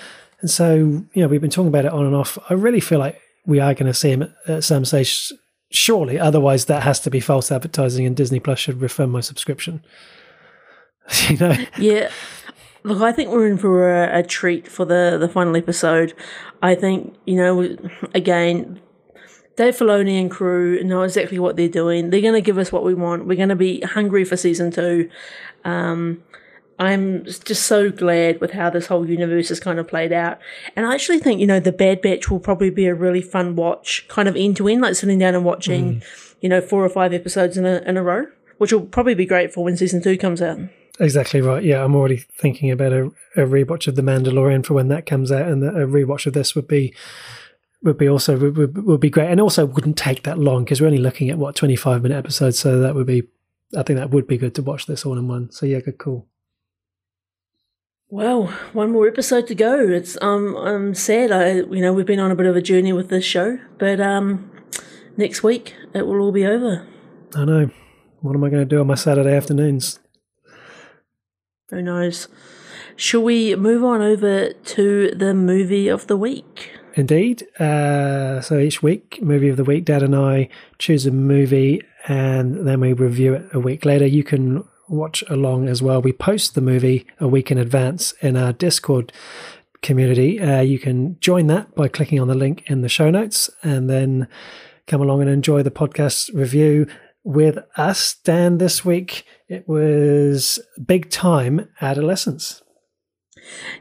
And so, you know, we've been talking about it on and off. I really feel like we are going to see him at some stage, surely. Otherwise, that has to be false advertising, and Disney Plus should refund my subscription. you know? Yeah. Look, I think we're in for a, a, treat for the, the final episode. I think, you know, again, Dave Filoni and crew know exactly what they're doing. They're going to give us what we want. We're going to be hungry for season two. Um, I'm just so glad with how this whole universe has kind of played out. And I actually think, you know, The Bad Batch will probably be a really fun watch, kind of end to end, like sitting down and watching, mm. you know, four or five episodes in a, in a row, which will probably be great for when season two comes out. Exactly right. Yeah, I'm already thinking about a, a rewatch of The Mandalorian for when that comes out, and a rewatch of this would be would be also would, would be great, and also wouldn't take that long because we're only looking at what 25 minute episodes, so that would be I think that would be good to watch this all in one. So yeah, good call. Well, one more episode to go. It's um I'm sad. I you know we've been on a bit of a journey with this show, but um next week it will all be over. I know. What am I going to do on my Saturday afternoons? Who knows? Shall we move on over to the movie of the week? Indeed. Uh, so each week, movie of the week, Dad and I choose a movie and then we review it a week later. You can watch along as well. We post the movie a week in advance in our Discord community. Uh, you can join that by clicking on the link in the show notes and then come along and enjoy the podcast review with us. Dan, this week it was Big Time Adolescence.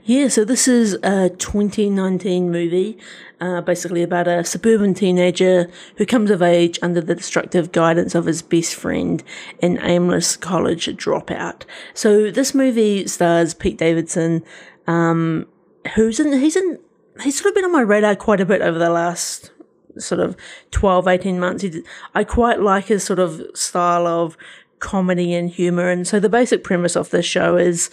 Yeah, so this is a 2019 movie, uh, basically about a suburban teenager who comes of age under the destructive guidance of his best friend, an aimless college dropout. So this movie stars Pete Davidson, um, who's in, he's in, he's sort of been on my radar quite a bit over the last sort of 12, 18 months. He, I quite like his sort of style of comedy and humor. And so the basic premise of this show is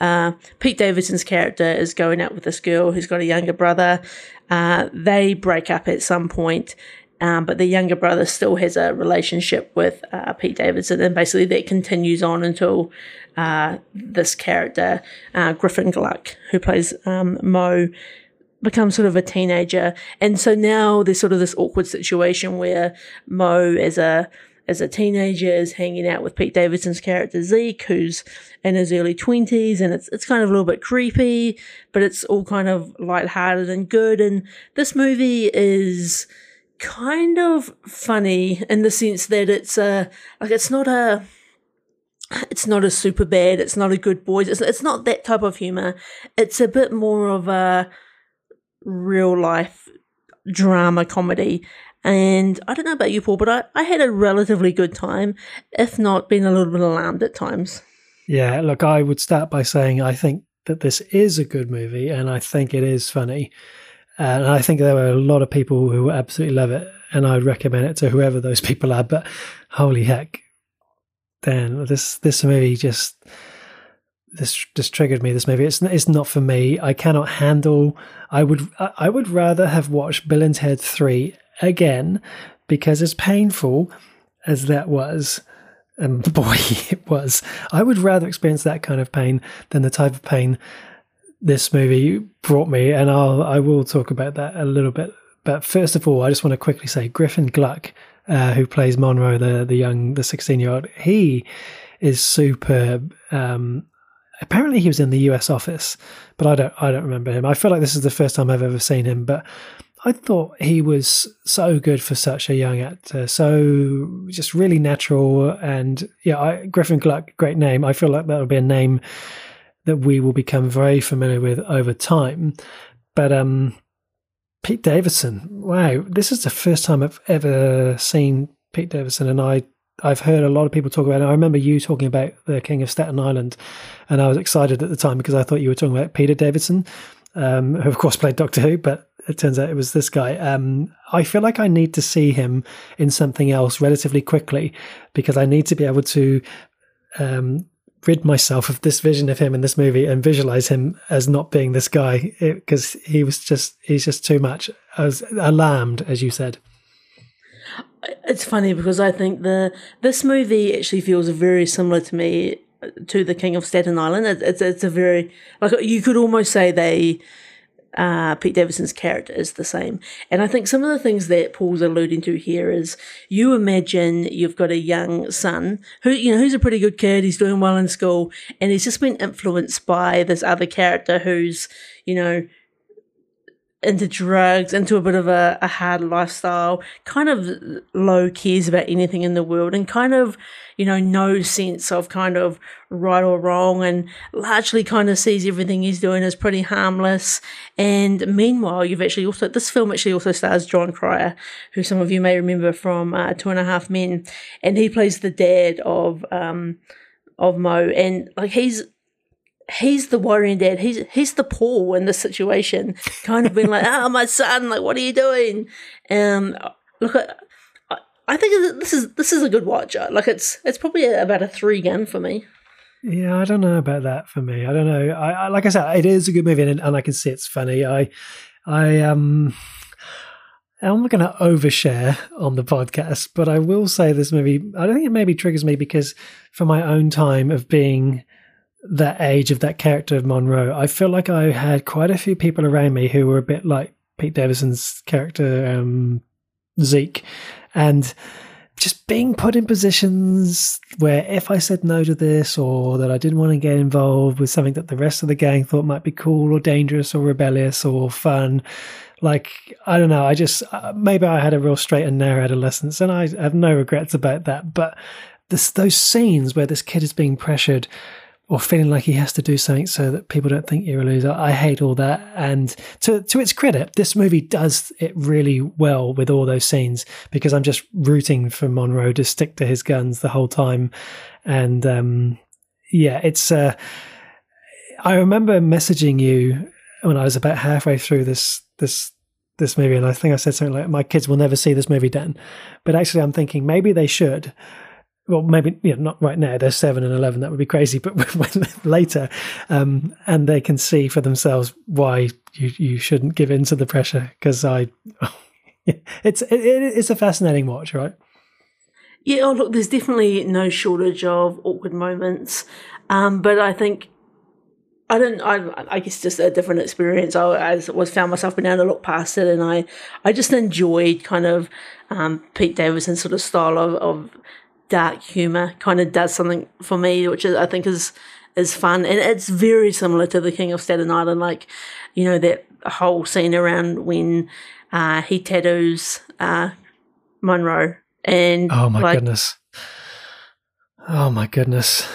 uh, Pete Davidson's character is going out with this girl who's got a younger brother. Uh, they break up at some point, um, but the younger brother still has a relationship with uh, Pete Davidson, and basically that continues on until uh, this character, uh, Griffin Gluck, who plays um, Mo, becomes sort of a teenager. And so now there's sort of this awkward situation where Mo, as a as a teenager is hanging out with Pete Davidson's character Zeke, who's in his early twenties, and it's it's kind of a little bit creepy, but it's all kind of lighthearted and good. And this movie is kind of funny in the sense that it's a like it's not a it's not a super bad, it's not a good boys, it's it's not that type of humor. It's a bit more of a real life drama comedy and I don't know about you, Paul, but I, I had a relatively good time, if not being a little bit alarmed at times. Yeah, look, I would start by saying I think that this is a good movie and I think it is funny. And I think there were a lot of people who absolutely love it and I'd recommend it to whoever those people are. But holy heck, Dan, this this movie just this just triggered me. This movie, it's it's not for me. I cannot handle. I would I would rather have watched Bill and Ted three again because as painful as that was, and boy, it was, I would rather experience that kind of pain than the type of pain this movie brought me. And I'll, I will talk about that a little bit. But first of all, I just want to quickly say Griffin Gluck, uh, who plays Monroe, the, the young, the 16 year old, he is superb. Um, apparently he was in the US office, but I don't, I don't remember him. I feel like this is the first time I've ever seen him, but I thought he was so good for such a young actor, so just really natural. And yeah, I, Griffin Gluck, great name. I feel like that'll be a name that we will become very familiar with over time. But um, Pete Davidson, wow, this is the first time I've ever seen Pete Davidson, and I I've heard a lot of people talk about it. I remember you talking about the King of Staten Island, and I was excited at the time because I thought you were talking about Peter Davidson, um, who of course played Doctor Who, but it turns out it was this guy. Um, I feel like I need to see him in something else relatively quickly because I need to be able to um, rid myself of this vision of him in this movie and visualize him as not being this guy. Because he was just he's just too much as alarmed as you said. It's funny because i think the this movie actually feels very similar to me to the king of staten island. It's it's a very like you could almost say they uh, Pete Davidson's character is the same. And I think some of the things that Paul's alluding to here is you imagine you've got a young son who, you know, who's a pretty good kid, he's doing well in school, and he's just been influenced by this other character who's, you know, into drugs, into a bit of a, a hard lifestyle, kind of low cares about anything in the world, and kind of, you know, no sense of kind of right or wrong, and largely kind of sees everything he's doing as pretty harmless. And meanwhile, you've actually also, this film actually also stars Jon Cryer, who some of you may remember from uh, Two and a Half Men, and he plays the dad of, um, of Mo, and like he's he's the worrying dad. He's he's the Paul in this situation, kind of being like, "Oh, my son, like, what are you doing?" Um, look, I, I think this is this is a good watch. Like, it's it's probably about a three gun for me. Yeah, I don't know about that for me. I don't know. I, I like I said, it is a good movie, and, and I can see it's funny. I, I um. I'm not going to overshare on the podcast, but I will say this movie, I don't think it maybe triggers me because for my own time of being that age of that character of Monroe, I feel like I had quite a few people around me who were a bit like Pete Davidson's character um, Zeke, and just being put in positions where if I said no to this or that I didn't want to get involved with something that the rest of the gang thought might be cool or dangerous or rebellious or fun, like I don't know, I just uh, maybe I had a real straight and narrow adolescence, and I have no regrets about that. But this, those scenes where this kid is being pressured or feeling like he has to do something so that people don't think you're a loser. I hate all that. And to to its credit, this movie does it really well with all those scenes because I'm just rooting for Monroe to stick to his guns the whole time. And um, yeah, it's. Uh, I remember messaging you when I was about halfway through this this this movie, and I think I said something like, "My kids will never see this movie, Dan." But actually, I'm thinking maybe they should well, maybe not right now. They're seven and eleven. That would be crazy. But later, um, and they can see for themselves why you you shouldn't give in to the pressure. Because I, it's it, it's a fascinating watch, right? Yeah. Oh, look, there's definitely no shortage of awkward moments, um, but I think I don't. I, I guess just a different experience. I, I, was found myself being able to look past it, and I, I just enjoyed kind of um, Pete Davidson sort of style of, of dark humor kind of does something for me, which I think is is fun, and it's very similar to the King of Staten Island. Like, you know, that whole scene around when uh, he tattoos uh, Monroe, and oh my like, goodness, oh my goodness.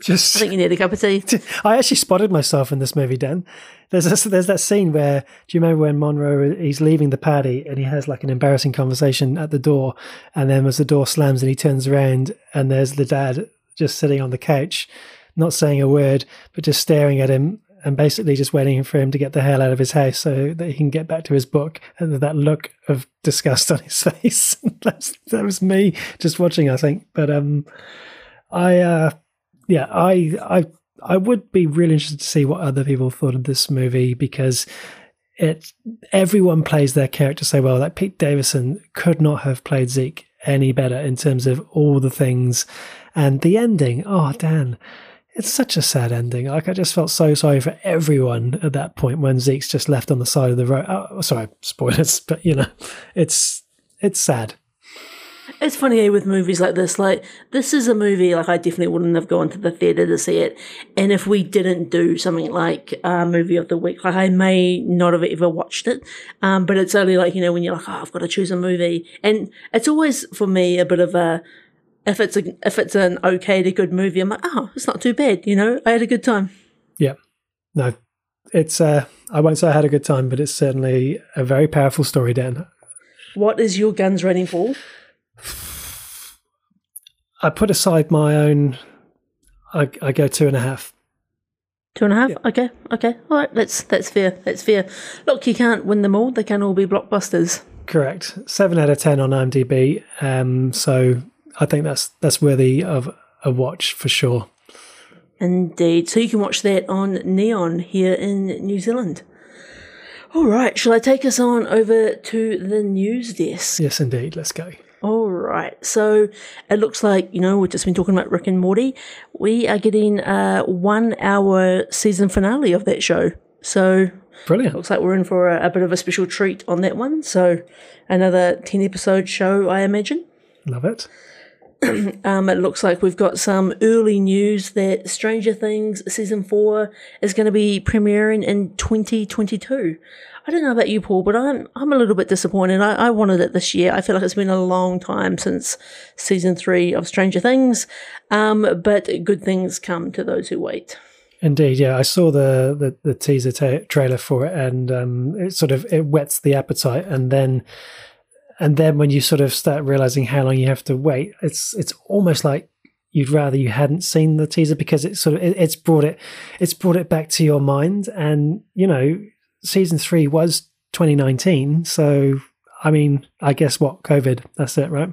Just, I think you need a cup of tea. I actually spotted myself in this movie, Dan. There's a, there's that scene where do you remember when Monroe he's leaving the party and he has like an embarrassing conversation at the door, and then as the door slams and he turns around and there's the dad just sitting on the couch, not saying a word but just staring at him and basically just waiting for him to get the hell out of his house so that he can get back to his book. And that look of disgust on his face. that was me just watching, I think. But um, I uh, yeah, I I I would be really interested to see what other people thought of this movie because it everyone plays their character so well. Like Pete Davidson could not have played Zeke any better in terms of all the things and the ending. Oh, Dan, it's such a sad ending. Like I just felt so sorry for everyone at that point when Zeke's just left on the side of the road. Oh, sorry, spoilers, but you know, it's it's sad. It's funny eh, with movies like this. Like this is a movie like I definitely wouldn't have gone to the theater to see it. And if we didn't do something like a uh, movie of the week, like I may not have ever watched it. Um, but it's only like you know when you're like, oh, I've got to choose a movie, and it's always for me a bit of a if it's a if it's an okay to good movie, I'm like, oh, it's not too bad. You know, I had a good time. Yeah, no, it's uh, I won't say I had a good time, but it's certainly a very powerful story, Dan. What is your guns rating for? I put aside my own. I, I go two and a half. Two and a half. Yeah. Okay. Okay. All right. That's that's fair. That's fair. Look, you can't win them all. They can all be blockbusters. Correct. Seven out of ten on IMDb. Um. So I think that's that's worthy of a watch for sure. Indeed. So you can watch that on Neon here in New Zealand. All right. Shall I take us on over to the news desk? Yes, indeed. Let's go. All right. So it looks like, you know, we've just been talking about Rick and Morty. We are getting a one hour season finale of that show. So brilliant. Looks like we're in for a, a bit of a special treat on that one. So another 10 episode show, I imagine. Love it. um, it looks like we've got some early news that Stranger Things season four is going to be premiering in 2022. I don't know about you, Paul, but I'm I'm a little bit disappointed. I, I wanted it this year. I feel like it's been a long time since season three of Stranger Things, um, but good things come to those who wait. Indeed, yeah, I saw the the, the teaser ta- trailer for it, and um, it sort of it whets the appetite, and then and then when you sort of start realizing how long you have to wait, it's it's almost like you'd rather you hadn't seen the teaser because it's sort of it, it's brought it it's brought it back to your mind, and you know, season three was 2019, so I mean, I guess what COVID, that's it, right?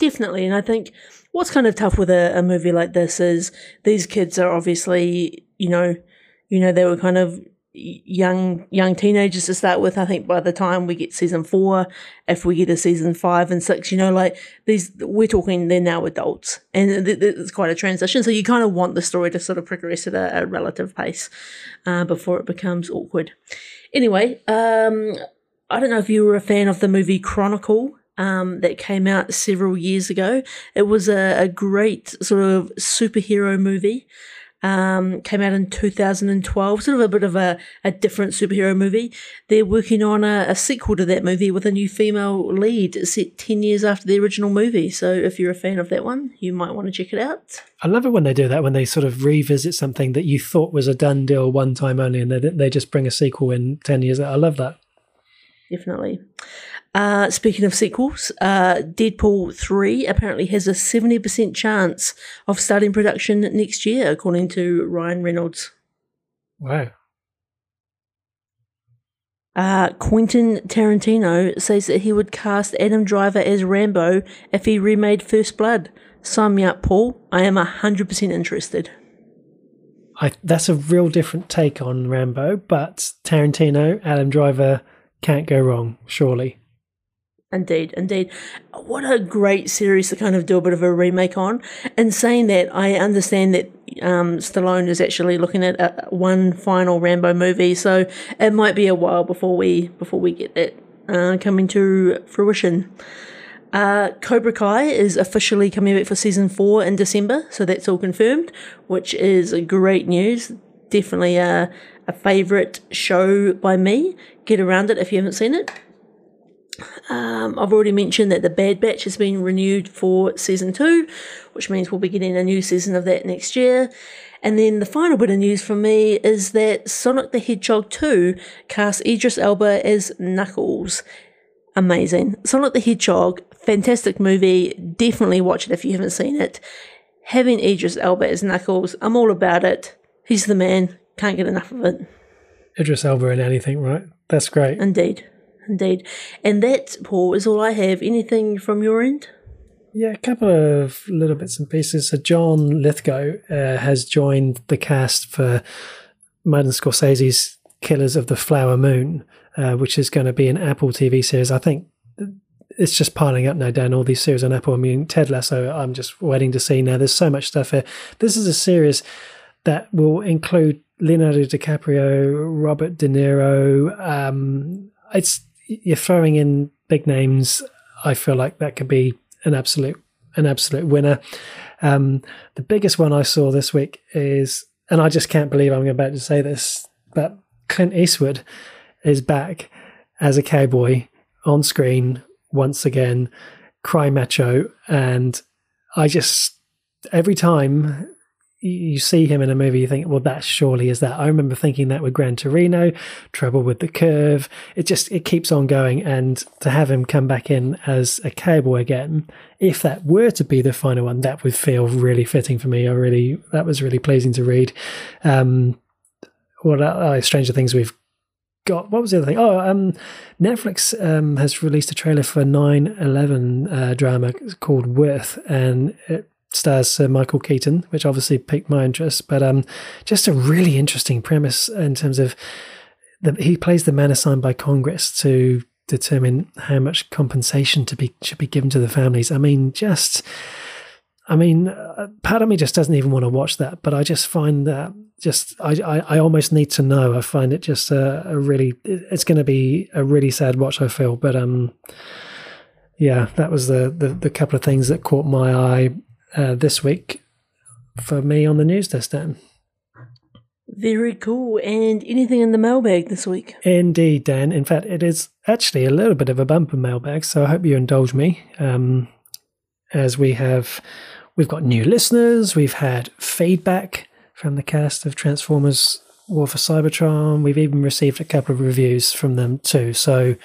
Definitely, and I think what's kind of tough with a, a movie like this is these kids are obviously, you know, you know, they were kind of young young teenagers to start with. I think by the time we get season four, if we get a season five and six, you know, like these, we're talking they're now adults, and it's quite a transition. So you kind of want the story to sort of progress at a, a relative pace uh, before it becomes awkward. Anyway, um, I don't know if you were a fan of the movie Chronicle um, that came out several years ago. It was a, a great sort of superhero movie. Um, came out in 2012, sort of a bit of a, a different superhero movie. They're working on a, a, sequel to that movie with a new female lead set 10 years after the original movie. So if you're a fan of that one, you might want to check it out. I love it when they do that, when they sort of revisit something that you thought was a done deal one time only and they, they just bring a sequel in 10 years. I love that. Definitely. Uh, speaking of sequels, uh, Deadpool 3 apparently has a 70% chance of starting production next year, according to Ryan Reynolds. Wow. Uh, Quentin Tarantino says that he would cast Adam Driver as Rambo if he remade First Blood. Sign me up, Paul. I am 100% interested. I, that's a real different take on Rambo, but Tarantino, Adam Driver can't go wrong, surely. Indeed, indeed. What a great series to kind of do a bit of a remake on. And saying that, I understand that um, Stallone is actually looking at a, one final Rambo movie, so it might be a while before we before we get that uh, coming to fruition. Uh, Cobra Kai is officially coming back for season four in December, so that's all confirmed, which is great news. Definitely a, a favorite show by me. Get around it if you haven't seen it. Um, I've already mentioned that the Bad Batch has been renewed for season two, which means we'll be getting a new season of that next year. And then the final bit of news from me is that Sonic the Hedgehog 2 casts Idris Elba as Knuckles. Amazing. Sonic the Hedgehog, fantastic movie. Definitely watch it if you haven't seen it. Having Idris Elba as Knuckles, I'm all about it. He's the man. Can't get enough of it. Idris Elba in anything, right? That's great. Indeed indeed. And that, Paul, is all I have. Anything from your end? Yeah, a couple of little bits and pieces. So John Lithgow uh, has joined the cast for Martin Scorsese's Killers of the Flower Moon, uh, which is going to be an Apple TV series. I think it's just piling up now, Dan, all these series on Apple. I mean, Ted Lasso, I'm just waiting to see now. There's so much stuff here. This is a series that will include Leonardo DiCaprio, Robert De Niro. Um, it's you're throwing in big names. I feel like that could be an absolute an absolute winner. Um, the biggest one I saw this week is, and I just can't believe I'm about to say this, but Clint Eastwood is back as a cowboy on screen once again, cry macho, and I just every time you see him in a movie, you think, well, that surely is that. I remember thinking that with Gran Torino, Trouble with the Curve. It just it keeps on going, and to have him come back in as a cowboy again, if that were to be the final one, that would feel really fitting for me. I really that was really pleasing to read. Um, what uh, Stranger Things we've got. What was the other thing? Oh, um, Netflix um, has released a trailer for 9/11 uh, drama called Worth, and it stars Sir Michael Keaton, which obviously piqued my interest. But um, just a really interesting premise in terms of the, he plays the man assigned by Congress to determine how much compensation to be should be given to the families. I mean, just. I mean, uh, part of me just doesn't even want to watch that, but I just find that just I, I, I almost need to know. I find it just a, a really it's going to be a really sad watch. I feel, but um, yeah, that was the, the, the couple of things that caught my eye uh, this week for me on the news desk, Dan. Very cool. And anything in the mailbag this week? Indeed, Dan. In fact, it is actually a little bit of a bumper mailbag, so I hope you indulge me. Um, as we have, we've got new listeners, we've had feedback from the cast of Transformers War for Cybertron. We've even received a couple of reviews from them too. So,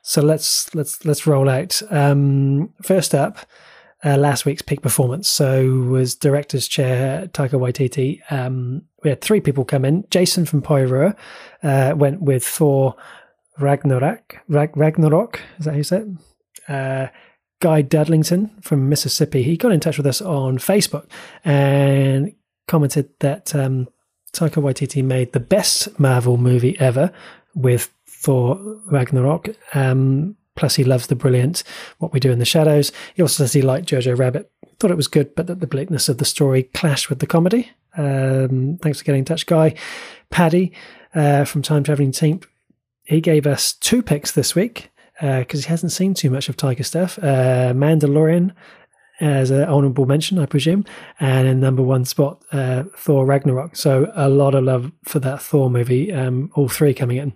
so let's let's let's roll out. Um, first up, uh, last week's peak performance. So was director's chair Taika Waititi. Um, we had three people come in. Jason from Poirot uh, went with Thor Ragnarok. Rag- Ragnarok is that you say? Uh, Guy Dudlington from Mississippi. He got in touch with us on Facebook and commented that um, Taika Waititi made the best Marvel movie ever with Thor Ragnarok. Um, plus, he loves the brilliant What We Do in the Shadows. He also says he liked Jojo Rabbit. Thought it was good, but that the bleakness of the story clashed with the comedy. Um, thanks for getting in touch, Guy. Paddy uh, from Time Traveling Team. He gave us two picks this week because uh, he hasn't seen too much of Taika stuff. Uh, Mandalorian as an honorable mention, I presume, and in number one spot, uh, Thor Ragnarok. So a lot of love for that Thor movie. Um, all three coming in.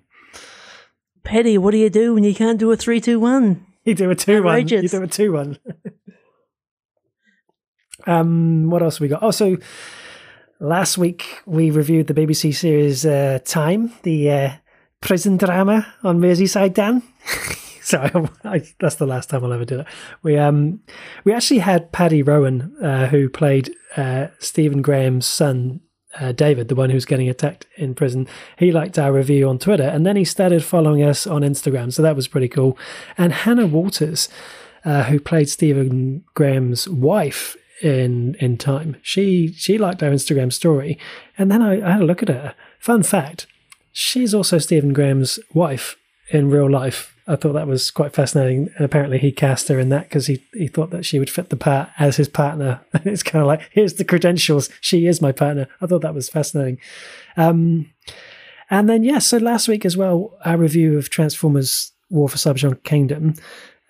Petty, what do you do when you can't do a three, two, one? You do a two one. You do a two one. um, what else we got? Oh, so last week we reviewed the BBC series uh, Time, the uh, prison drama on Merseyside. Dan. so I, I, that's the last time I'll ever do that. We um we actually had Paddy Rowan, uh, who played uh, Stephen Graham's son, uh, David, the one who's getting attacked in prison. He liked our review on Twitter, and then he started following us on Instagram. So that was pretty cool. And Hannah Walters, uh, who played Stephen Graham's wife in in Time, she she liked our Instagram story, and then I, I had a look at her. Fun fact: she's also Stephen Graham's wife in real life I thought that was quite fascinating. And apparently, he cast her in that because he, he thought that she would fit the part as his partner. And it's kind of like, here's the credentials. She is my partner. I thought that was fascinating. Um, and then, yes, yeah, so last week as well, our review of Transformers War for Cybertron Kingdom.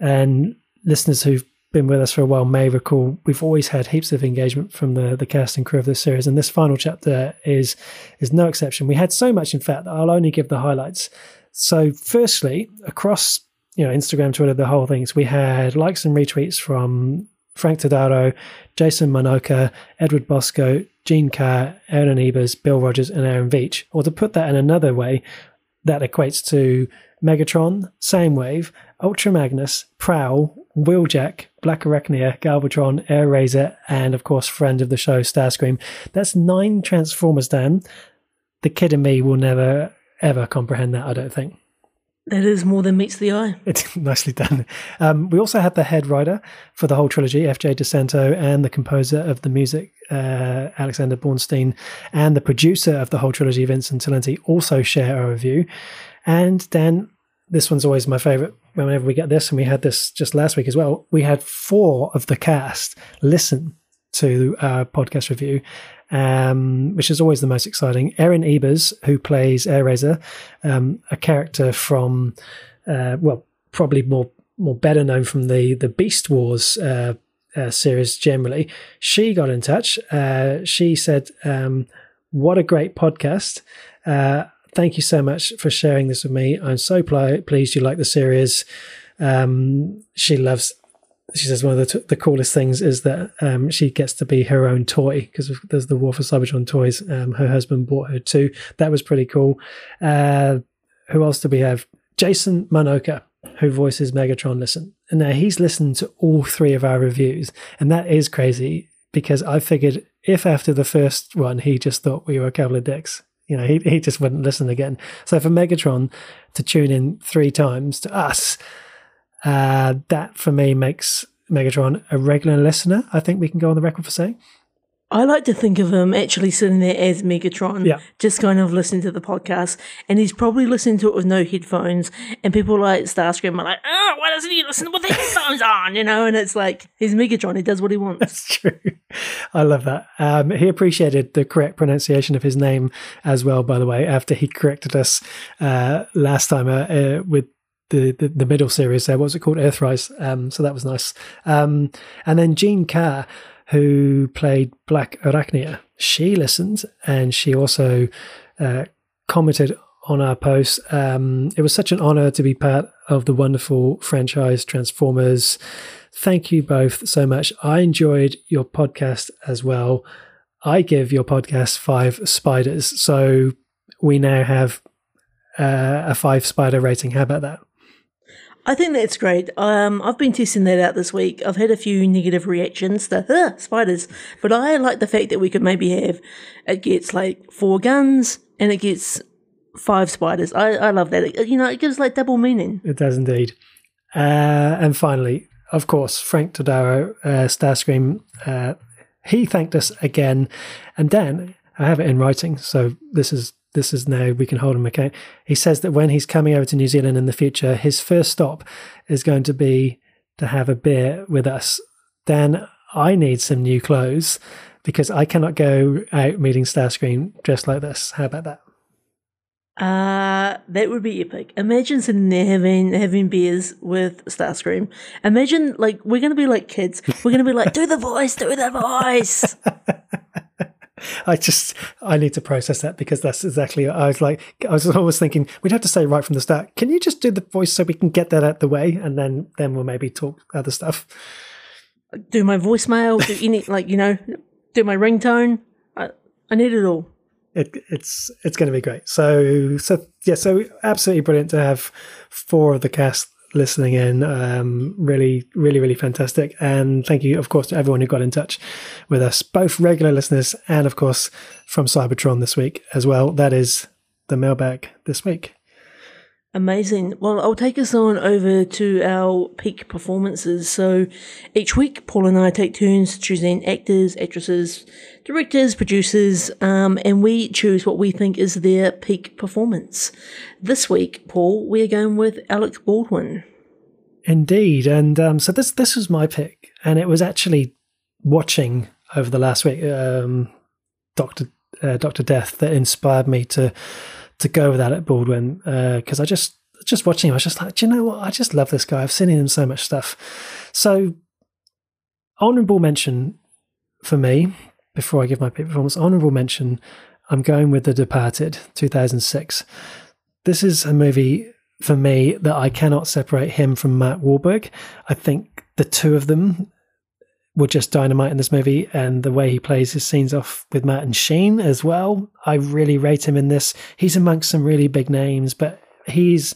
And listeners who've been with us for a while may recall we've always had heaps of engagement from the the cast and crew of this series, and this final chapter is is no exception. We had so much, in fact, that I'll only give the highlights. So, firstly, across you know Instagram, Twitter, the whole things, we had likes and retweets from Frank Todaro, Jason Marnocha, Edward Bosco, Gene Carr, Erin Ebers, Bill Rogers, and Aaron Veach. Or to put that in another way, that equates to Megatron, Soundwave, Ultra Magnus, Prowl, Wheeljack, Black Arachnia, Galvatron, Airazor, and of course, friend of the show, Starscream. That's nine Transformers, Dan. The kid in me will never ever comprehend that, I don't think. That is more than meets the eye. It's nicely done. Um, we also had the head writer for the whole trilogy, F.J. DeSanto, and the composer of the music, uh, Alexander Bornstein, and the producer of the whole trilogy, Vincent Talenti, also share a review. And Dan, this one's always my favorite whenever we get this, and we had this just last week as well. We had four of the cast listen to our podcast review um, which is always the most exciting. Erin Ebers, who plays Airazor, um, a character from, uh, well, probably more more better known from the the Beast Wars uh, uh, series generally. She got in touch. Uh, she said, um, "What a great podcast." Uh, thank you so much for sharing this with me. I'm so pl- pleased you like the series. Um, she loves she says one of the, t- the coolest things is that um, she gets to be her own toy because there's the War for Cybertron toys. Um, her husband bought her too. That was pretty cool. Uh, who else do we have? Jason Marnocha, who voices Megatron. Listen, and now he's listened to all three of our reviews, and that is crazy because I figured if after the first one he just thought we were a couple of dicks, you know, he he just wouldn't listen again. So for Megatron to tune in three times to us uh, that for me makes Megatron a regular listener. I think we can go on the record for saying. I like to think of him actually sitting there as Megatron, yeah. just kind of listening to the podcast, and he's probably listening to it with no headphones. And people like Starscream are like, "Oh, why doesn't he listen with the headphones on?" You know, and it's like he's Megatron; he does what he wants. That's true. I love that. Um, he appreciated the correct pronunciation of his name as well. By the way, after he corrected us uh, last time uh, uh, with the, the, the middle series there. What was it called? Earthrise. Um, so that was nice. Um, and then Jean Carr, who played Black Arachnia, she listened and she also uh, commented on our post. Um, it was such an honor to be part of the wonderful franchise Transformers. Thank you both so much. I enjoyed your podcast as well. I give your podcast five spiders. So we now have uh, a five spider rating. How about that? I think that's great. Um, I've been testing that out this week. I've had a few negative reactions to spiders, but I like the fact that we could maybe have it gets like four guns and it gets five spiders. I, I love that. It, you know, it gives like double meaning. It does indeed. Uh, and finally, of course, Frank Todaro, uh, Starscream, uh, he thanked us again. And Dan, I have it in writing, so this is this is now we can hold him account. He says that when he's coming over to New Zealand in the future, his first stop is going to be to have a beer with us. Dan, I need some new clothes because I cannot go out meeting Starscream dressed like this. How about that? Uh, that would be epic. Imagine sitting there having having beers with Starscream. Imagine like we're gonna be like kids. We're gonna be like, do the voice, do the voice. I just I need to process that because that's exactly I was like I was always thinking we'd have to say right from the start. Can you just do the voice so we can get that out the way and then then we'll maybe talk other stuff. Do my voicemail, do any like you know, do my ringtone. I, I need it all. It, it's it's going to be great. So so yeah, so absolutely brilliant to have four of the cast listening in. Um, really, really, really fantastic. And thank you, of course, to everyone who got in touch with us, both regular listeners and, of course, from Cybertron this week as well. That is the mailbag this week. Amazing. Well, I'll take us on over to our peak performances. So each week, Paul and I take turns choosing actors, actresses, directors, producers, um, and we choose what we think is their peak performance. This week, Paul, we are going with Alec Baldwin. Indeed, and um, so this this was my pick, and it was actually watching over the last week, um, Doctor uh, Doctor Death, that inspired me to to go with Alec Baldwin because uh, I just just watching him, I was just like, do you know what? I just love this guy. I've seen him in so much stuff. So, honourable mention for me before I give my performance. Honourable mention. I'm going with The Departed, 2006. This is a movie for me that I cannot separate him from Matt Wahlberg. I think the two of them were just dynamite in this movie, and the way he plays his scenes off with Martin Sheen as well. I really rate him in this. He's amongst some really big names, but he's,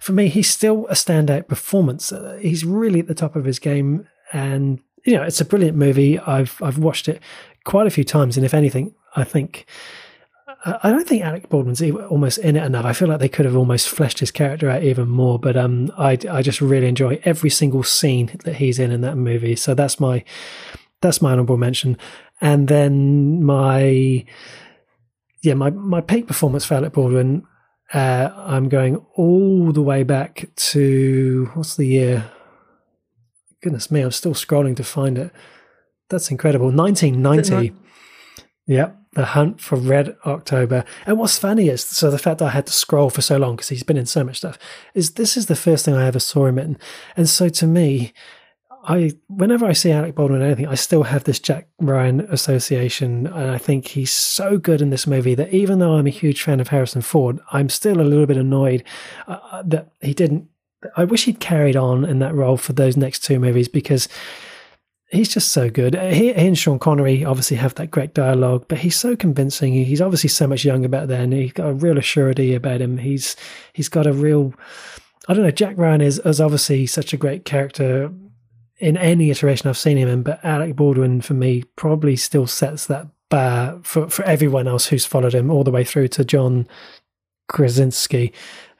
for me, he's still a standout performance. He's really at the top of his game, and you know, it's a brilliant movie. I've I've watched it quite a few times, and if anything, I think I don't think Alec Baldwin's almost in it enough. I feel like they could have almost fleshed his character out even more. But um, I I just really enjoy every single scene that he's in in that movie. So that's my that's my honorable mention. And then my yeah my my peak performance for Alec Baldwin. Uh, I'm going all the way back to what's the year? Goodness me, I'm still scrolling to find it. That's incredible. 1990. Yep. The Hunt for Red October. And what's funny is, so the fact that I had to scroll for so long because he's been in so much stuff, is this is the first thing I ever saw him in. And so to me, I whenever I see Alec Baldwin in anything, I still have this Jack Ryan association, and I think he's so good in this movie that even though I'm a huge fan of Harrison Ford, I'm still a little bit annoyed uh, uh that he didn't. I wish he'd carried on in that role for those next two movies because he's just so good. He, he, and Sean Connery obviously have that great dialogue, but he's so convincing. He's obviously so much younger back then. He's got a real assurity about him. He's he's got a real. I don't know. Jack Ryan is, is obviously such a great character in any iteration I've seen him in, but Alec Baldwin for me probably still sets that bar for for everyone else who's followed him all the way through to John Krasinski.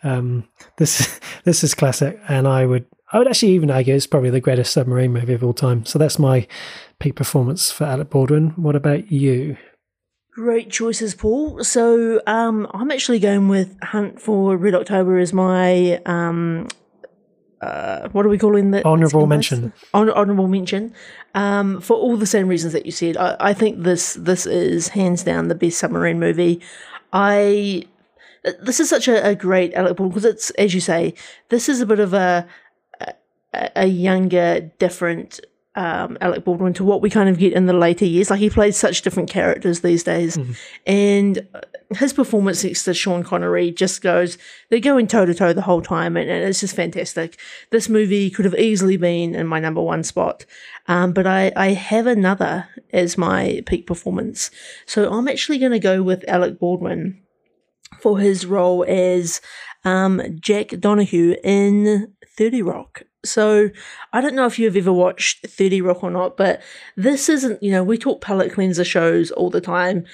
Um, this this is classic, and I would I would actually even argue it's probably the greatest submarine movie of all time. So that's my peak performance for Alec Baldwin. What about you? Great choices, Paul. So um, I'm actually going with Hunt for Red October as my um, uh, what are we calling the honorable mention? Hon- honorable mention. Um, for all the same reasons that you said, I, I think this this is hands down the best submarine movie. I this is such a, a great Alec Baldwin because it's as you say, this is a bit of a a, younger, different um, Alec Baldwin to what we kind of get in the later years. Like he plays such different characters these days, mm-hmm. and his performance next to Sean Connery just goes. They're going toe to toe the whole time, and, and, it's just fantastic. This movie could have easily been in my number one spot, um, but I I have another as my peak performance. So I'm actually going to go with Alec Baldwin for his role as um, Jack Donahue in 30 Rock. So I don't know if you've ever watched 30 Rock or not, but this isn't, you know, we talk palate cleanser shows all the time.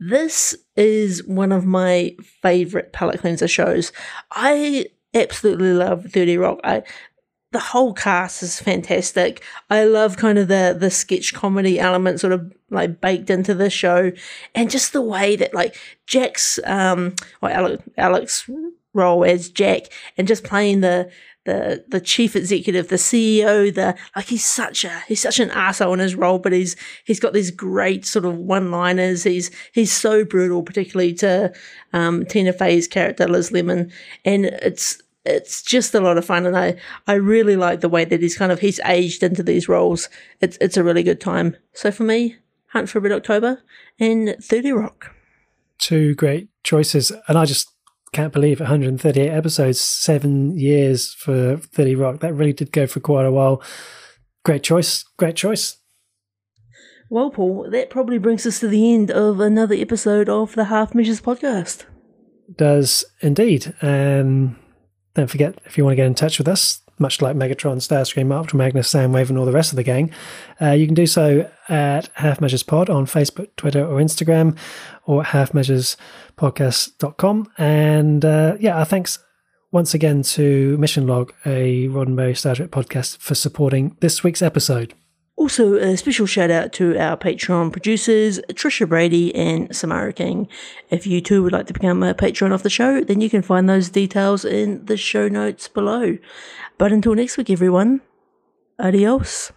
This is one of my favorite palate cleanser shows. I absolutely love 30 Rock. I the whole cast is fantastic. I love kind of the the sketch comedy element sort of like baked into the show and just the way that like Jack's um or Alex, Alex role as Jack and just playing the the the chief executive, the CEO, the like he's such a he's such an asshole in his role, but he's he's got these great sort of one liners. He's he's so brutal, particularly to um, Tina Fey's character Liz Lemon, and it's it's just a lot of fun, and I I really like the way that he's kind of he's aged into these roles. It's it's a really good time. So for me, Hunt for Red October and Thirty Rock. Two great choices, and I just can't believe 138 episodes, seven years for 30 Rock. That really did go for quite a while. Great choice. Great choice. Well, Paul, that probably brings us to the end of another episode of the Half Measures podcast. Does indeed. And don't forget, if you want to get in touch with us, much like Megatron, Starscream, Ultra Magnus, Soundwave, and all the rest of the gang, uh, you can do so at Half Measures Pod on Facebook, Twitter, or Instagram, or at halfmeasurespodcast.com. And uh, yeah, thanks once again to Mission Log, a Roddenberry Star Trek podcast, for supporting this week's episode. Also, a special shout out to our Patreon producers, Trisha Brady and Samara King. If you too would like to become a patron of the show, then you can find those details in the show notes below. But until next week, everyone, adios.